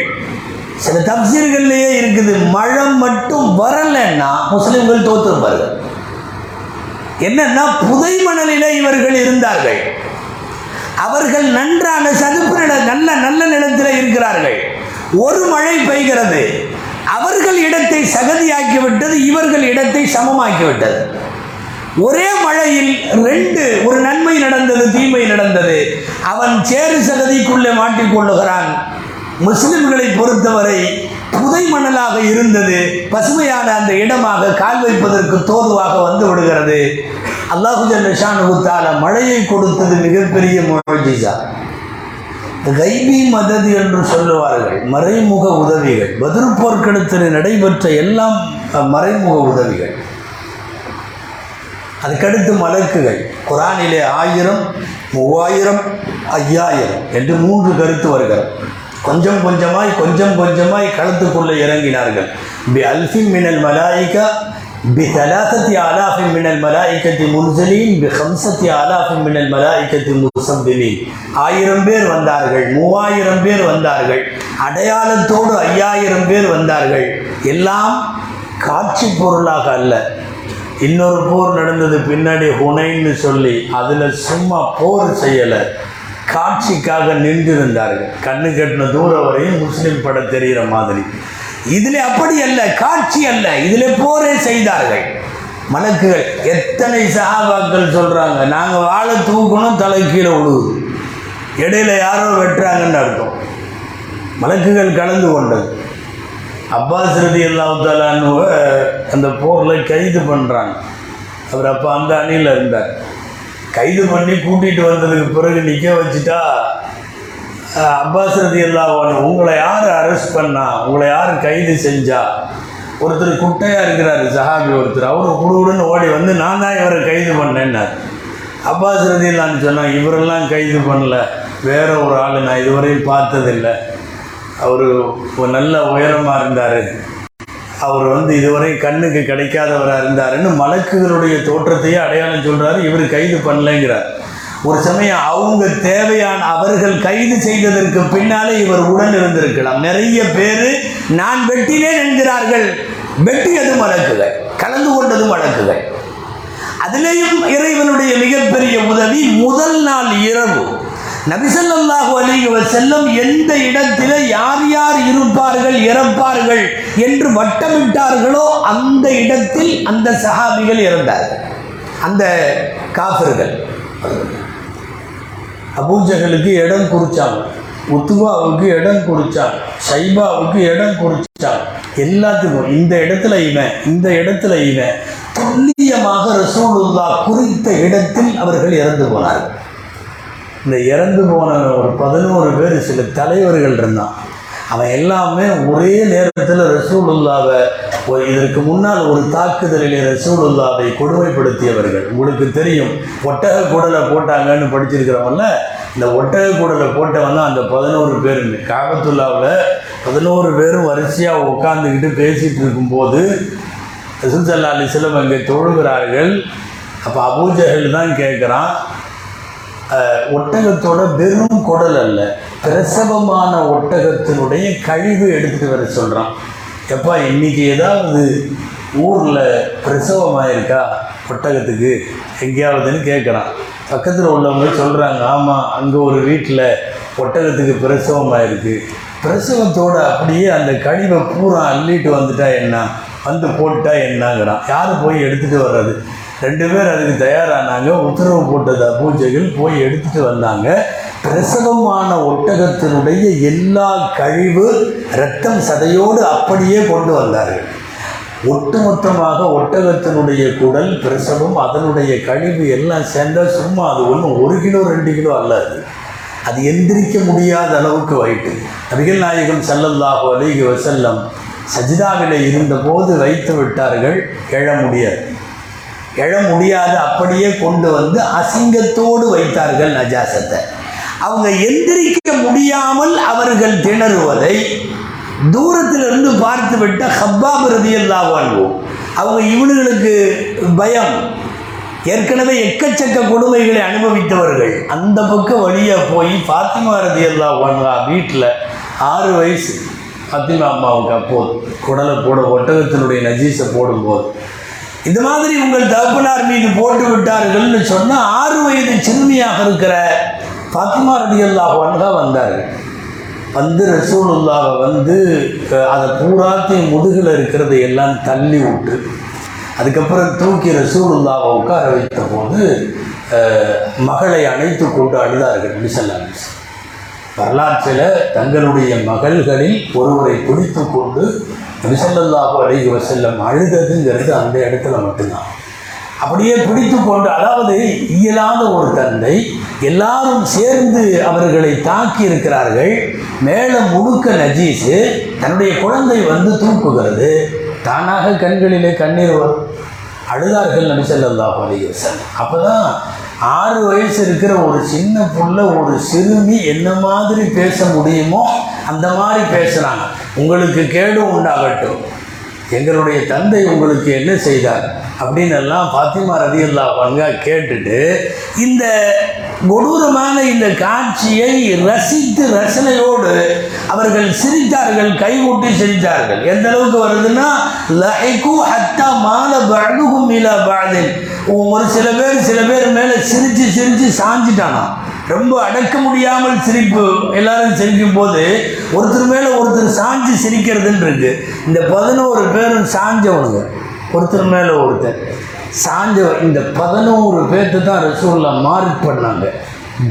சில தப்சீர்கள்லேயே இருக்குது மழை மட்டும் வரலைன்னா முஸ்லிம்கள் தோற்றுப்பார்கள் என்னன்னா புதை மணலிலே இவர்கள் இருந்தார்கள். அவர்கள் நன்றான சதுப்பு நில நல்ல நல்ல நிலத்தில் இருக்கிறார்கள். ஒரு மழை பெய்கிறது. அவர்கள் இடத்தை சகதியாக்கி விட்டது இவர்கள் இடத்தை சமமாக்கிவிட்டது. ஒரே மழையில் ரெண்டு ஒரு நன்மை நடந்தது தீமை நடந்தது. அவன் சேறு சகதிக்குள்ளே மாட்டிக்கொள்ளுகிறான் முஸ்லிம்களை பொறுத்தவரை புதை மணலாக இருந்தது. பசுமையான அந்த இடமாக கால் வைப்பதற்கு தோதுவாக வந்து விடுகிறது. அல்லாஹு ஜல்ல மழையை கொடுத்தது மிகப்பெரிய மொழிஜா கைபி மதது என்று சொல்லுவார்கள். மறைமுக உதவிகள். பதில் போர்க்களத்தில் நடைபெற்ற எல்லாம் மறைமுக உதவிகள். அதுக்கடுத்து மலக்குகள். குரானிலே ஆயிரம் மூவாயிரம் ஐயாயிரம் என்று மூன்று கருத்து வருகிறது. கொஞ்சம் கொஞ்சமாய் கொஞ்சம் கொஞ்சமாய் களத்துக்குள்ளே இறங்கினார்கள். பி அல்ஃபி மினல் மலாயிகா بثلاثة آلاف من الملائكة منزلين بخمسة آلاف من الملائكة மினல் ஆயிரம் பேர் வந்தார்கள் மூவாயிரம் பேர் வந்தார்கள் அடையாளத்தோடு ஐயாயிரம் பேர் வந்தார்கள் எல்லாம் காட்சி பொருளாக அல்ல இன்னொரு போர் நடந்தது பின்னாடி ஹுனைன்னு சொல்லி அதில் சும்மா போர் செய்யலை காட்சிக்காக நின்றிருந்தார்கள் கண்ணு கட்டின தூரம் வரையும் முஸ்லீம் படம் தெரிகிற மாதிரி இதில் அப்படி அல்ல காட்சி அல்ல. இதில் போரே செய்தார்கள். மலக்குகள் எத்தனை சகாபாக்கள் சொல்கிறாங்க நாங்கள் வாழை தூக்கணும் தலை கீழே விழுகுது இடையில யாரோ வெட்டுறாங்கன்னு அர்த்தம். மலக்குகள் கலந்து கொண்டது. அப்பாஸ் ரதி அல்லாஹாலானுவ அந்த போரில் கைது பண்ணுறாங்க அவர் அப்போ அந்த அணியில் இருந்தார். கைது பண்ணி கூட்டிகிட்டு வந்ததுக்கு பிறகு நிற்க வச்சுட்டா அப்பாஸ் ரதி அல்லாஹானு உங்களை யார் அரெஸ்ட் பண்ணா? உங்களை யார் கைது செஞ்சா? ஒருத்தர் குட்டையாக இருக்கிறார் சஹாபி ஒருத்தர். அவர் குடுகுடுன்னு ஓடி வந்து நான் தான் இவரை கைது பண்ணேன்னார். அப்பாஸ் ரதி அல்லான்னு சொன்னாங்க இவரெல்லாம் கைது பண்ணல. வேற ஒரு ஆள் நான் இதுவரையும் பார்த்ததில்லை. அவர் ஒரு நல்ல உயரமாக இருந்தார். அவர் வந்து இதுவரை கண்ணுக்கு கிடைக்காதவராக இருந்தாருன்னு மலக்குகளுடைய தோற்றத்தையே அடையாளம் சொல்கிறாரு இவர் கைது பண்ணலைங்கிறார். ஒரு சமயம் அவங்க தேவையான அவர்கள் கைது செய்ததற்கு பின்னாலே இவர் உடன் இருந்திருக்கலாம் நிறைய பேர் நான் வெட்டினேன் என்கிறார்கள். வெட்டியதும் வழக்குகள் கலந்து கொண்டதும் வழக்குகள் அதிலேயும் இறைவனுடைய மிகப்பெரிய உதவி முதல் நாள் இரவு. நபிசல்லாஹு அலைஹி செல்லும் எந்த இடத்தில் யார் யார் இருப்பார்கள் இறப்பார்கள் என்று வட்டமிட்டார்களோ அந்த இடத்தில் அந்த சஹாபிகள் இறந்தார்கள் அந்த காஃபிர்கள். அபூஜகளுக்கு இடம் குறிச்சாங்க உத்துவாவுக்கு இடம் குறிச்சாங்க சைபாவுக்கு இடம் குறிச்சாங்க எல்லாத்துக்கும் இந்த இடத்துல இவன் இந்த இடத்துல இவன் துல்லியமாக ரசூலுல்லா குறித்த இடத்தில் அவர்கள் இறந்து போனார்கள். இந்த இறந்து போன ஒரு பதினோரு பேர் சில தலைவர்கள் இருந்தான். அவன் எல்லாமே ஒரே நேரத்தில் ரசூலுல்லாவை இதற்கு முன்னால் ஒரு தாக்குதலிலே ரசூலுல்லாவை கொடுமைப்படுத்தியவர்கள். உங்களுக்கு தெரியும் ஒட்டக குடலை போட்டாங்கன்னு படிச்சிருக்கிறவங்கள இந்த ஒட்டக குடலை போட்டவன் தான் அந்த பதினோரு பேருன்னு காபத்துல்லாவில் பதினோரு பேரும் வரிசையாக உட்காந்துக்கிட்டு பேசிகிட்டு இருக்கும்போது ரசூசல்லா அலிஸ்லம் அங்கே தொழுகிறார்கள். அப்போ அபூஜஹல் தான் கேட்குறான் ஒட்டகத்தோட வெறும் குடல் அல்ல பிரசவமான ஒட்டகத்தினுடைய கழிவு எடுத்துகிட்டு வர சொல்கிறான் எப்பா இன்னைக்கு ஏதாவது ஊரில் பிரசவமாயிருக்கா? ஒட்டகத்துக்கு எங்கேயாவதுன்னு கேட்குறான். பக்கத்தில் உள்ளவங்க சொல்கிறாங்க ஆமாம் அங்கே ஒரு வீட்டில் ஒட்டகத்துக்கு பிரசவமாயிருக்கு. பிரசவத்தோட அப்படியே அந்த கழிவை பூரா அள்ளிட்டு வந்துட்டா என்ன? வந்து போட்டா என்னங்கிறான். யார் போய் எடுத்துகிட்டு வர்றது? ரெண்டு பேர் அதுக்கு தயாரானாங்க. உத்தரவு போட்டதா பூஜைகள் போய் எடுத்துகிட்டு வந்தாங்க. பிரசவமான ஒட்டகத்தினுடைய எல்லா கழிவு ரத்தம் சதையோடு அப்படியே கொண்டு வந்தார்கள். ஒட்டுமொத்தமாக ஒட்டகத்தினுடைய குடல் பிரசவம் அதனுடைய கழிவு எல்லாம் சேர்ந்தால் சும்மா அது ஒன்றும் ஒரு கிலோ ரெண்டு கிலோ அல்லாது அது. எந்திரிக்க முடியாத அளவுக்கு வைட்டு நபிகள் நாயகம் செல்லல்லாஹோ அலைஹி வசல்லம் சஜிதாவிலே இருந்தபோது வைத்து விட்டார்கள் எழ முடியாது. எழ முடியாது அப்படியே கொண்டு வந்து அசிங்கத்தோடு வைத்தார்கள் நஜாசத்தை. அவங்க எந்திரிக்க முடியாமல் அவர்கள் திணறுவதை தூரத்திலிருந்து பார்த்து விட்ட ஹப்பாப் ரதியல்லாஹு அன்ஹு. அவங்க இவனுங்களுக்கு பயம். ஏற்கனவே எக்கச்சக்க கொடுமைகளை அனுபவித்தவர்கள். அந்த பக்கம் வழியாக போய் ஃபாத்திமா ரதியல்லாஹு அன்ஹா வீட்டில் ஆறு வயசு. ஃபாத்திமா அம்மாவுக்கு அப்போது குடலை போட ஒட்டகத்தினுடைய நஜீஸை போடும்போது. இந்த மாதிரி உங்கள் தகப்பனார் மீது போட்டு விட்டார்கள்னு சொன்னால் ஆறு வயது சிறுமியாக இருக்கிற ஃபாத்திமா ரதியல்லாஹு அன்ஹா வந்தார். வந்து ரசூலுல்லாவை வந்து அதை பூராத்தையும் முதுகில் இருக்கிறதை எல்லாம் தள்ளி விட்டு அதுக்கப்புறம் தூக்கி ரசூலுல்லாவை உட்கார வைத்த போது மகளை அணைத்து கொண்டு அழுதார்கள் மிசல்லாம் வரலாற்றில் தங்களுடைய மகள்களில் ஒருவரை பிடித்து கொண்டு மிசல்லாஹு அலைஹி வசல்லம் அழுததுங்கிறது அந்த இடத்துல மட்டும்தான். அப்படியே பிடித்து கொண்டு அதாவது இயலாத ஒரு தந்தை எல்லாரும் சேர்ந்து அவர்களை தாக்கி இருக்கிறார்கள். மேலே முழுக்க நஜீஸு தன்னுடைய குழந்தை வந்து தூக்குகிறது. தானாக கண்களிலே கண்ணீர் வரும் அழுதார்கள் நபிசல்லா ஸல்லல்லாஹு அப்போ தான் ஆறு வயசு இருக்கிற ஒரு சின்ன புள்ள ஒரு சிறுமி என்ன மாதிரி பேச முடியுமோ அந்த மாதிரி பேசுகிறாங்க உங்களுக்கு கேடு உண்டாகட்டும். எங்களுடைய தந்தை உங்களுக்கு என்ன செய்தார் அப்படின்னு எல்லாம் பாத்திமா ரதியல்லா பங்கா கேட்டுட்டு இந்த கொடூரமான இந்த காட்சியை ரசித்து ரசனையோடு அவர்கள் சிரித்தார்கள் கைகூட்டி சிரித்தார்கள். எந்த அளவுக்கு வருதுன்னா லஹைக்கு ஹத்தா மால பழுகும் இலா பாதின் ஒரு சில பேர் சில பேர் மேலே சிரித்து சிரித்து சாஞ்சிட்டானா? ரொம்ப அடக்க முடியாமல் சிரிப்பு எல்லாரும் சிரிக்கும் போது ஒருத்தர் மேலே ஒருத்தர் சாஞ்சு சிரிக்கிறதுன்னு இருக்கு இந்த பதினோரு பேரும் சாஞ்சவனுங்க ஒருத்தர் மேலே ஒருத்தர். சாஞ்ச இந்த பதினோரு பேர்த்து தான் ரசூல்லா மார்க் பண்ணாங்க.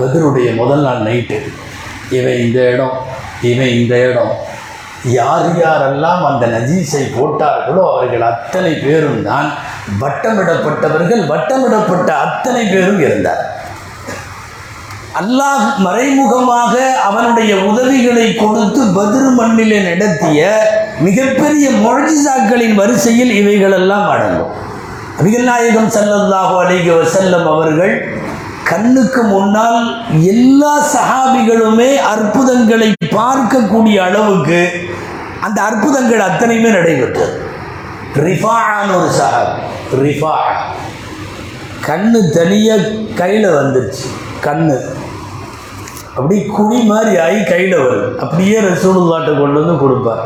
பதிலுடைய முதல் நாள் நைட்டு இவன் இந்த இடம் இவன் இந்த இடம். யார் யாரெல்லாம் அந்த நஜீஸை போட்டார்களோ அவர்கள் அத்தனை பேரும் தான். வட்டமிடப்பட்டவர்கள் வட்டமிடப்பட்ட அத்தனை பேரும் இருந்தார் அல்லாஹ் மறைமுகமாக அவனுடைய உதவிகளை கொடுத்து பதிரு மண்ணிலே நடத்திய மிகப்பெரிய மொழிசாக்களின் வரிசையில் இவைகளெல்லாம் அடங்கும். அபிகள் நாயகம் ஸல்லல்லாஹு அலைஹி அவர்கள் கண்ணுக்கு முன்னால் எல்லா சஹாபிகளுமே அற்புதங்களை பார்க்கக்கூடிய அளவுக்கு அந்த அற்புதங்கள் அத்தனையுமே நடைபெற்றது. ரிஃபான்னு ஒரு சஹாபி ரிஃபா கண்ணு தனியாக கையில் வந்துருச்சு. கண்ணு. அப்படி குழி மாதிரி ஆகி கையில் வரும் அப்படியே ரசூலுல்லாட்ட கொண்டு வந்து கொடுப்பார்.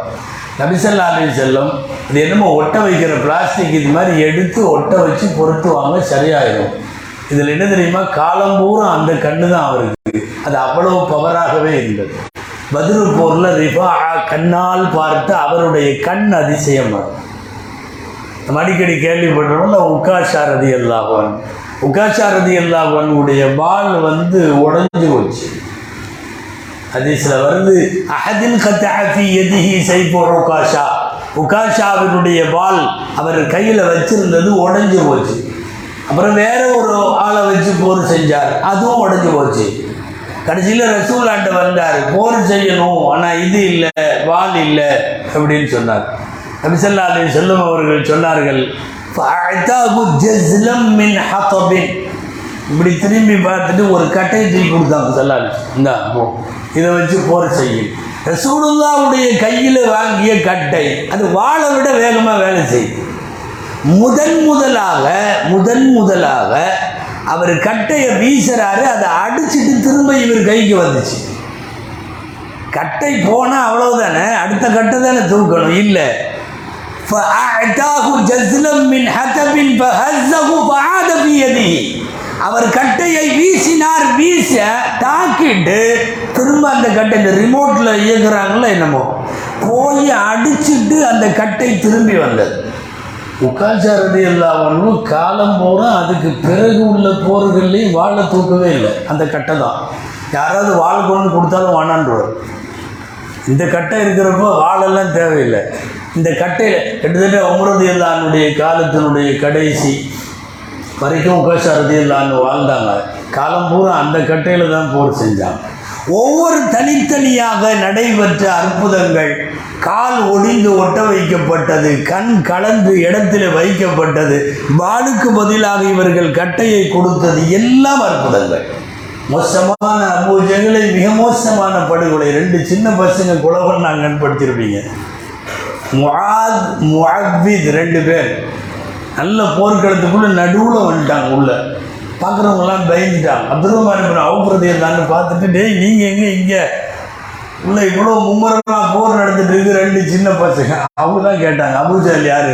நபிசல்லா அலி செல்லம் அது என்னமோ ஒட்ட வைக்கிற பிளாஸ்டிக் இது மாதிரி எடுத்து ஒட்ட வச்சு பொருத்துவாங்க சரியாயிடும் இதில் என்ன தெரியுமா? காலம்பூரா அந்த கண்ணு தான் அவருக்கு. அது அவ்வளவு பவராகவே இருந்தது. பதிரு போரில் ரிஃபா கண்ணால் பார்த்து அவருடைய கண் அதிசயம் வரும் நம்ம அடிக்கடி கேள்விப்படுறோம்ல உக்காசாரதி எல்லாவன் உக்காசாரதி எல்லாவனுடைய ரதி பால் வந்து உடஞ்சு போச்சு. ஹதீஸில் வருது அஹதில் கத்தாஃபி எதிஹி சைப்போ உகாஷா உகாஷாவினுடைய பால் அவர் கையில் வச்சிருந்தது உடஞ்சு போச்சு. அப்புறம் வேற ஒரு ஆளை வச்சு போர் செஞ்சார் அதுவும் உடஞ்சு போச்சு. கடைசியில் ரசூலாண்ட வந்தார் போர் செய்யணும் ஆனால் இது இல்லை வால் இல்லை அப்படின்னு சொன்னார். நபிசல்லா அலி செல்லும் அவர்கள் சொன்னார்கள் இப்படி திரும்பி பார்த்துட்டு ஒரு கட்டையை தூக்கி கொடுத்தாங்க செல்லாலி இந்தா இதை வச்சு போர் செய்யும் ரசூலுல்லாவுடைய கையில் வாங்கிய கட்டை அது வாழை விட வேகமாக வேலை செய்யும் முதன் முதலாக முதன் முதலாக அவர் கட்டையை வீசுறாரு அதை அடிச்சுட்டு திரும்ப இவர் கைக்கு வந்துச்சு. கட்டை போனால் அவ்வளோதானே அடுத்த கட்டை தானே தூக்கணும்? இல்லை. அவர் கட்டையை வீசினார் வீச தாக்கிட்டு திரும்ப அந்த கட்டை இந்த ரிமோட்டில் இயங்குறாங்களோ என்னமோ போய் அடிச்சிட்டு அந்த கட்டை திரும்பி வந்தது. உக்காச்சாரதி இல்லாமலும் காலம் போகிறோம் அதுக்கு பிறகு உள்ள போர்கள்லையும் வாழை தூக்கவே இல்லை. அந்த கட்டை தான். யாராவது வாழ் கொண்டு கொடுத்தாலும் வேணான்றவர் இந்த கட்டை இருக்கிறப்போ வாழெல்லாம் தேவையில்லை. இந்த கட்டையில் கிட்டத்தட்ட உமரது இல்லானுடைய காலத்தினுடைய கடைசி வரைக்கும் உபசாரதி இல்லான்னு வாழ்ந்தாங்க. காலம் பூரா அந்த கட்டையில் தான் போர் செஞ்சாங்க. ஒவ்வொரு தனித்தனியாக நடைபெற்ற அற்புதங்கள் கால் ஒடிந்து ஒட்ட வைக்கப்பட்டது கண் கலந்து இடத்தில் வைக்கப்பட்டது வாளுக்கு பதிலாக இவர்கள் கட்டையை கொடுத்தது எல்லாம் அற்புதங்கள். மோசமான அபூஜங்களை மிக மோசமான படுகொலை. ரெண்டு சின்ன பசங்க குலவன் நாங்கள் படுத்திருப்பீங்க முஆத் முஅவ்வித் ரெண்டு பேர். நல்ல போர்க்களத்துக்குள்ளே நடுவில் வந்துட்டாங்க உள்ளே. பார்க்குறவங்களாம் பயந்துட்டாங்க. அப்துல் ரஹ்மான் அவுப்புறதையை தான்னு பார்த்துட்டு டேய் நீங்கள் எங்கே இங்கே? உள்ள இவ்வளோ மும்முரமாக போர் நடந்துட்டு இருக்கு ரெண்டு சின்ன பசங்க. அவங்க தான் கேட்டாங்க அபூஜஹல் யார்?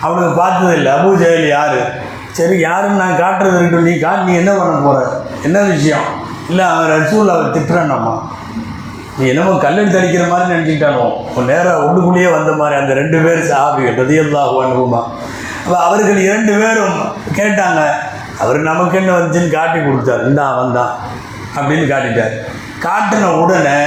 அவனுக்கு பார்த்ததில்லை அபூஜஹல் யார்? சரி யாருன்னு நான் காட்டுறது இருக்கட்டும். நீ காட்டு நீ என்ன பண்ண போகிற என்ன விஷயம்? இல்லை அவன் ரசூல் அவர் திட்டுறானாமா நீ என்னமோ கல்லெடுத்து தெளிக்கிற மாதிரி நினச்சிக்கிட்டானோ? உன் நேராக உள்ளுக்குள்ளேயே வந்த மாதிரி அந்த ரெண்டு பேர் சாபிகள் ரதியல்லாஹு அனுபவமா அப்போ அவர்கள் இரண்டு பேரும் கேட்டாங்க அவர் நமக்கு என்ன வந்துச்சுன்னு காட்டி கொடுத்தார். இந்தா அவன் தான் அப்படின்னு காட்டிட்டார். காட்டின உடனே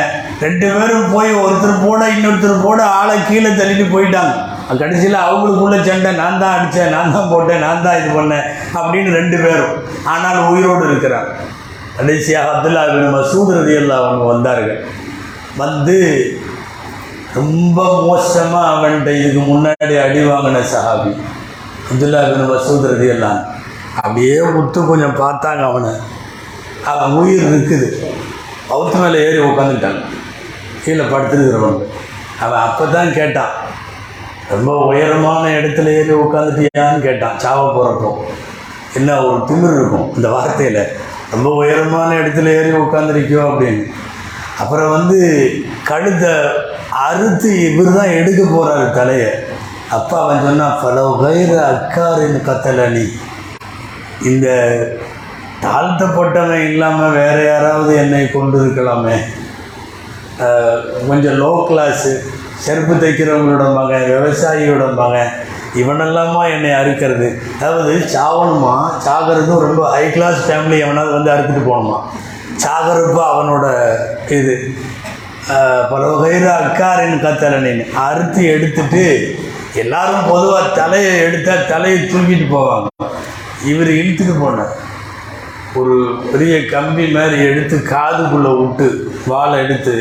ரெண்டு பேரும் போய் ஒருத்தர் போட இன்னொருத்தர் போட ஆளை கீழே தள்ளிட்டு போயிட்டாங்க. கடைசியில் அவங்களுக்குள்ள சண்டை நான் தான் அடித்தேன் நான் தான் போட்டேன் நான் தான் இது பண்ணேன் அப்படின்னு ரெண்டு பேரும் ஆனால் உயிரோடு இருக்கிறார். கடைசியாக அப்துல்லா மசூத் ரதி ரதியல்லா அவங்க வந்தார்கள். வந்து ரொம்ப மோசமாக அவன்கிட்ட இதுக்கு முன்னாடி அடி வாங்கின சஹாபி அப்துல்லா பின் மசூத் எல்லாம் அப்படியே முத்து கொஞ்சம் பார்த்தாங்க அவனை. அவன் உயிர் இருக்குது. அவுத்து மேலே ஏறி உட்காந்துட்டாங்க கீழே படுத்துருக்கிறவங்க. அவன் அப்போ தான் கேட்டான் ரொம்ப உயரமான இடத்துல ஏறி உட்காந்துட்டியான்னு கேட்டான். சாவ போகிறப்போ என்ன ஒரு திமிர் இருக்கும்? இந்த வார்த்தையில் ரொம்ப உயரமான இடத்துல ஏறி உட்காந்துருக்கியோ அப்படின்னு. அப்புறம் வந்து கழுத்தை அறுத்து இவர் தான் எடுக்க போகிறாரு தலையை. அப்போ அவன் சொன்னான் பல வயிறு அக்காரின்னு கத்தலனி இந்த தாழ்த்தப்பட்டவன் இல்லாமல் வேறு யாராவது என்னை கொண்டு இருக்கலாமே கொஞ்சம் லோ கிளாஸு செருப்பு தைக்கிறவங்களோட மகன் விவசாயியோட மகன் இவனெல்லாமா என்னை அறுக்கிறது? அதாவது சாவணுமா? சாகிறதும் ரொம்ப ஹை கிளாஸ் ஃபேமிலி எவனாவது வந்து அறுத்துட்டு போகணுமா? சாகிறப்ப அவனோட இது அஹ், பல வகையில் அக்காரின் கத்தலனின் அறுத்து எடுத்துட்டு எல்லாரும் பொதுவாக தலையை எடுத்தால் தலையை தூக்கிட்டு போவாங்க. இவர் இழுத்துட்டு போனார். ஒரு பெரிய கம்பி மாதிரி எடுத்து காதுக்குள்ளே விட்டு வாழை எடுத்து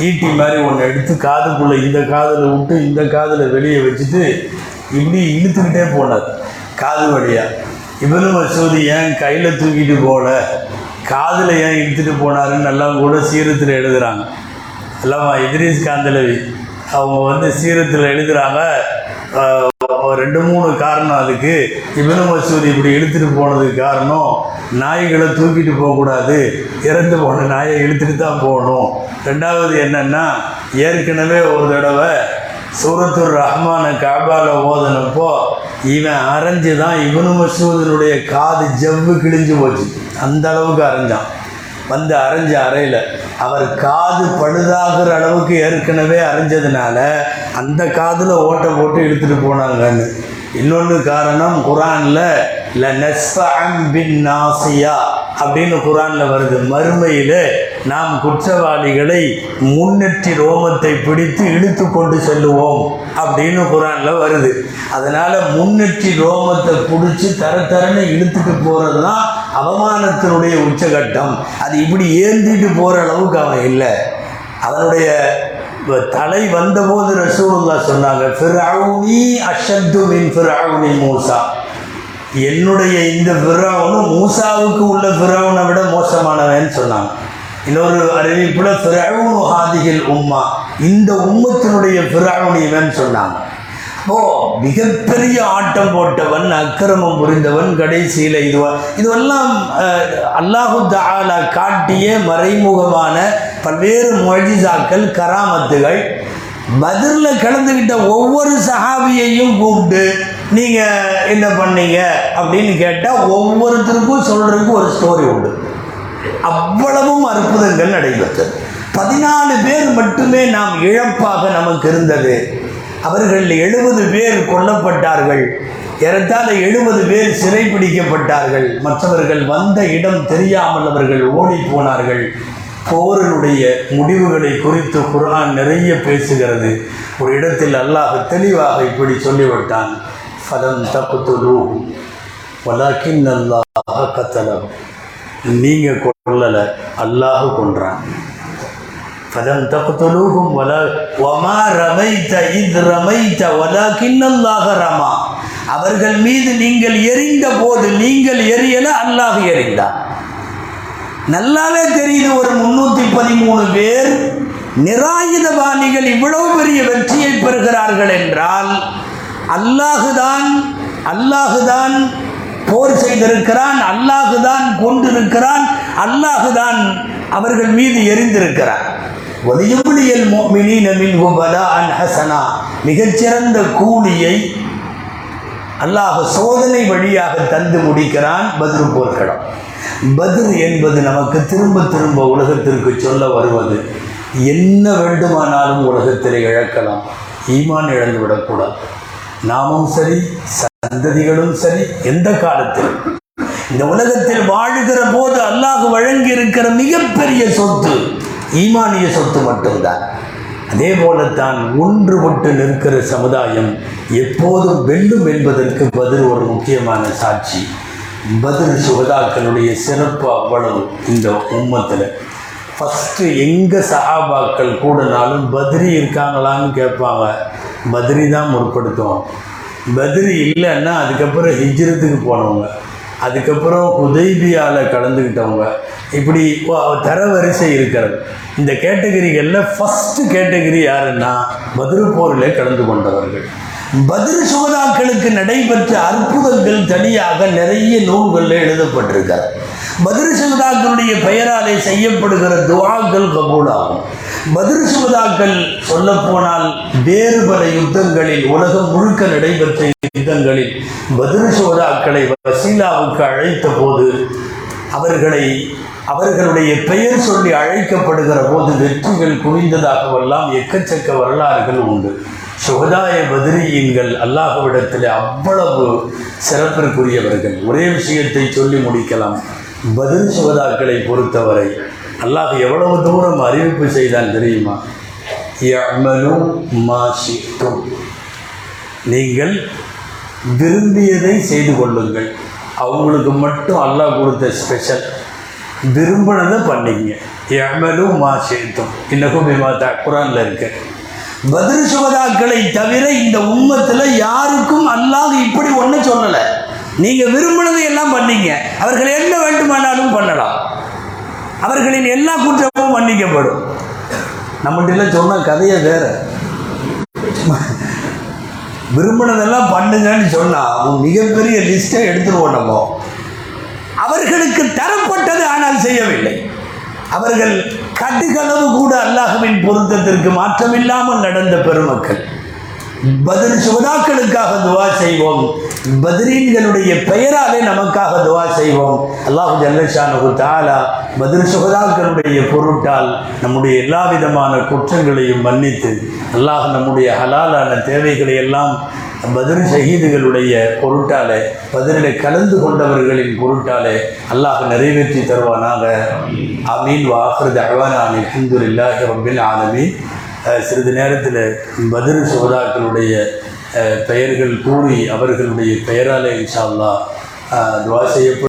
ஈட்டி மாதிரி ஒன்று எடுத்து காதுக்குள்ளே இந்த காதில் விட்டு இந்த காதில் வெளியே வச்சுட்டு இப்படி இழுத்துக்கிட்டே போனார். காது வழியாக இவரும் மசூதி ஏன் கையில் தூக்கிட்டு போகல காதில் ஏன் இழுத்துட்டு போனாருன்னு எல்லாம் கூட சீரத்தில் எழுதுகிறாங்க எல்லாமா இத்ரீஸ் காந்தலவி அவங்க வந்து சீரத்தில் எழுதுகிறாங்க ரெண்டு மூணு காரணம் அதுக்கு. இப்னு மசூர் இப்படி இழுத்துட்டு போனதுக்கு காரணம் நாய்களை தூக்கிட்டு போகக்கூடாது. இறந்து போன நாயை இழுத்துட்டு தான் போகணும். ரெண்டாவது என்னென்னா ஏற்கனவே ஒரு தடவை சூரத்துர் ரஹ்மான காபாவில் ஓதுனப்போ இவன் அரைஞ்சு தான் இவனு மசூதனுடைய காது ஜவ்வு கிழிஞ்சு போச்சு. அந்த அளவுக்கு அரைஞ்சான். வந்து அரைஞ்ச அறையில் அவர் காது பழுதாகிற அளவுக்கு ஏற்கனவே அரைஞ்சதுனால அந்த காதில் ஓட்டை போட்டு இழுத்துட்டு போனாங்கன்னு. இன்னொன்று காரணம் குரானில் ல நஸ்ஃபஅம் பின் நாசியா அப்படின்னு குரானில் வருது. மறுமையில் நாம் குற்றவாளிகளை முன்னெற்றி ரோமத்தை பிடித்து இழுத்து கொண்டு செல்லுவோம் அப்படின்னு குரானில் வருது. அதனால் முன்னெற்றி ரோமத்தை பிடிச்சி தர தரன்னு இழுத்துட்டு போகிறது தான் அவமானத்தினுடைய உச்சகட்டம். அது இப்படி ஏந்திட்டு போகிற அளவுக்கு அவன் இல்லை. அதனுடைய தலை வந்தபோது ரசூலுல்லா சொன்னாங்க ஃபிரௌனி அஷத்து மின் ஃபிரௌனி மூசா. என்னுடைய இந்த ஃபிரௌனும் மூசாவுக்கு உள்ள ஃபிரௌனை விட மோசமானவன் சொன்னாங்க. இன்னொரு அறிவிப்புல ஃபிரௌனு ஹாதிகள் உம்மா. இந்த உம்மத்தினுடைய ஃபிரௌன் இவன் சொன்னாங்க. ஓ மிகப்பெரிய ஆட்டம் போட்டவன் அக்கிரமம் புரிந்தவன் கடைசியில் இதுவன் இதுவெல்லாம் அல்லாஹு தாலா காட்டிய மறைமுகமான பல்வேறு மொழிசாக்கள் கராமத்துகள். பதிலில் கலந்துக்கிட்ட ஒவ்வொரு சஹாபியையும் கூப்பிட்டு நீங்கள் என்ன பண்ணீங்க? அப்படின்னு கேட்டால் ஒவ்வொருத்தருக்கும் சொல்கிறதுக்கு ஒரு ஸ்டோரி உண்டு. அவ்வளவும் அற்புதங்கள் நடைபெற்றது. பதினாலு பேர் மட்டுமே நாம் இழப்பாக நமக்கு இருந்தது. அவர்கள் எழுபது பேர் கொல்லப்பட்டார்கள். ஏறத்தாழ எழுபது பேர் சிறைப்பிடிக்கப்பட்டார்கள் மற்றவர்கள் வந்த இடம் தெரியாமல் அவர்கள் ஓடி போனார்கள். போரனுடைய முடிவுகளை குறித்து குரான் நிறைய பேசுகிறது. ஒரு இடத்தில் அல்லாஹ் தெளிவாக இப்படி சொல்லிவிட்டான். ஃபலம் தப்புத்துலூ வலாக்கின் அல்லாஹ் கத்தலம் நீங்கள் கொல்லலை அல்லாஹ் கொன்றான் فلم تقتلوهم ولا وما رميت إذ رميت ولكن الله رمى அவர்கள் மீது நீங்கள் எரிந்த போது நீங்கள் எரியல அல்லாஹ் எறிந்தான் நல்லாவே தெரியுது ஒரு முன்னூற்றி பதிமூணு பேர் நிராயுதபாணிகள் இவ்வளவு பெரிய வெற்றியை பெறுகிறார்கள் என்றால் அல்லாஹுதான் அல்லாஹுதான் போர் செய்திருக்கிறான் அல்லாஹுதான் கொண்டிருக்கிறான் அல்லாஹுதான் அவர்கள் மீது எரிந்திருக்கிறான் ஒலியுbliயல் மோமினின் மின்ஹு பலாஅன் ஹசனா மிகச்சிறந்த கூலியை அல்லாஹ் சோதனை வழியாக தந்து முடிக்கிறான் பதில் போர்க்களம் பதில் என்பது நமக்கு திரும்ப திரும்ப உலகத்திற்கு சொல்ல வருவது என்ன வேண்டுமானாலும் உலகத்தில் இழக்கலாம் ஈமான் இழந்து விடக்கூடாது நாமும் சரி சந்ததிகளும் சரி எந்த காலத்தில்? இந்த உலகத்தில் வாழுகிற போது அல்லாஹ் வழங்கி இருக்கிற மிகப்பெரிய சொத்து ஈமானிய சொத்து மட்டும்தான். அதே போலத்தான் ஒன்றுபட்டு நிற்கிற சமுதாயம் எப்போதும் வெல்லும் என்பதற்கு பதில் ஒரு முக்கியமான சாட்சி. பதில் சுகதாக்களுடைய சிறப்பு அவ்வளவு இந்த உம்மத்தில். ஃபஸ்ட்டு எங்கே சஹாபாக்கள் கூடனாலும் பத்ரி இருக்காங்களான்னு கேட்பாங்க. பத்ரி தான் முற்படுத்துவோம் பத்ரி இல்லைன்னா அதுக்கப்புறம் ஹிஜ்ரத்துக்கு போனவங்க. அதுக்கப்புறம் உதய்பியாவில் கலந்துக்கிட்டவங்க. இப்படி வ- தரவரிசை இருக்கிறது. இந்த கேட்டகரிகளில் ஃபஸ்ட்டு கேட்டகரி யாருன்னா பதிரு போரில் கலந்து கொண்டவர்கள். பதில் சுகதாக்களுக்கு நடைபெற்ற அற்புதங்கள் தனியாக நிறைய நூல்களில் எழுதப்பட்டிருக்கிறது. பதில் சுகதாக்களுடைய பெயராலே செய்யப்படுகிற துவாக்கள் கபூலாகும். பதில் சுகதாக்கள் சொல்லப்போனால் வேறு பல யுத்தங்களில் உலகம் முழுக்க நடைபெற்ற யுத்தங்களில் பதில் சுகதாக்களை வசீலாவுக்கு அழைத்த போது அவர்களை அவர்களுடைய பெயர் சொல்லி அழைக்கப்படுகிற போது வெற்றிகள் குவிந்ததாகவெல்லாம் எக்கச்சக்க வரலாறுகள் உண்டு. சுகதாய பதிரியீன்கள் அல்லாஹவிடத்தில் அவ்வளவு சிறப்பிற்குரியவர்கள். ஒரே விஷயத்தை சொல்லி முடிக்கலாம். பதில் சுவதாக்களை பொறுத்தவரை அல்லாஹ் எவ்வளவு தூரம் அறிவிப்பு செய்தான் தெரியுமா? யஅமலு மா நீங்கள் விரும்பியதை செய்து கொள்ளுங்கள். அவங்களுக்கு மட்டும் அல்லாஹ் கொடுத்த ஸ்பெஷல் விரும்பினதை பண்ணிங்க. எமலும் மா சேர்த்தும் இன்னக்கும் விமாத்தா குரானில் இருக்கு. பதில் சுவதாக்களை தவிர இந்த உம்மத்தில் யாருக்கும் அல்லாஹ் இப்படி ஒன்றும் சொல்லலை. நீங்கள் விரும்பினதை எல்லாம் பண்ணீங்க. அவர்கள் என்ன வேண்டுமானாலும் பண்ணலாம். அவர்களின் எல்லா குற்றமும் மன்னிக்கப்படும். நம்மகிட்ட சொன்ன கதையை வேற. விரும்பினதெல்லாம் பண்ணுங்கன்னு சொன்னால் மிகப்பெரிய லிஸ்ட்டை எடுத்துருவோம் நம்ம. அவர்களுக்கு தரப்பட்டது ஆனால் செய்யவில்லை. அவர்கள் கட்டுகளவு கூட அல்லாஹுவின் பொருத்தத்திற்கு மாற்றமில்லாமல் நடந்த பெருமக்கள். பதில் சுகதாக்களுக்காக துவா செய்வோம். பதிரீன்களுடைய பெயராலே நமக்காக துவா செய்வோம். அல்லாஹு ஜல்லஷானு தாலா பதில் சுகதாக்களுடைய பொருட்டால் நம்முடைய எல்லா விதமான குற்றங்களையும் மன்னித்து அல்லாஹ் நம்முடைய ஹலாலான தேவைகளை எல்லாம் பதில் ஷஹீதுகளுடைய பொருட்டாலே பதிலில் கலந்து கொண்டவர்களின் பொருட்டாலே அல்லாஹ் நிறைவேற்றி தருவானாக. அமீன் வாஹ்ரத் அஹ்வான் அல்ஹம்துலில்லாஹி ரப்பில் ஆலமீன். சிறிது நேரத்தில் பதில் சோதாக்களுடைய பெயர்கள் கூறி அவர்களுடைய பெயராலே இன்ஷா துவா செய்யப்படும்.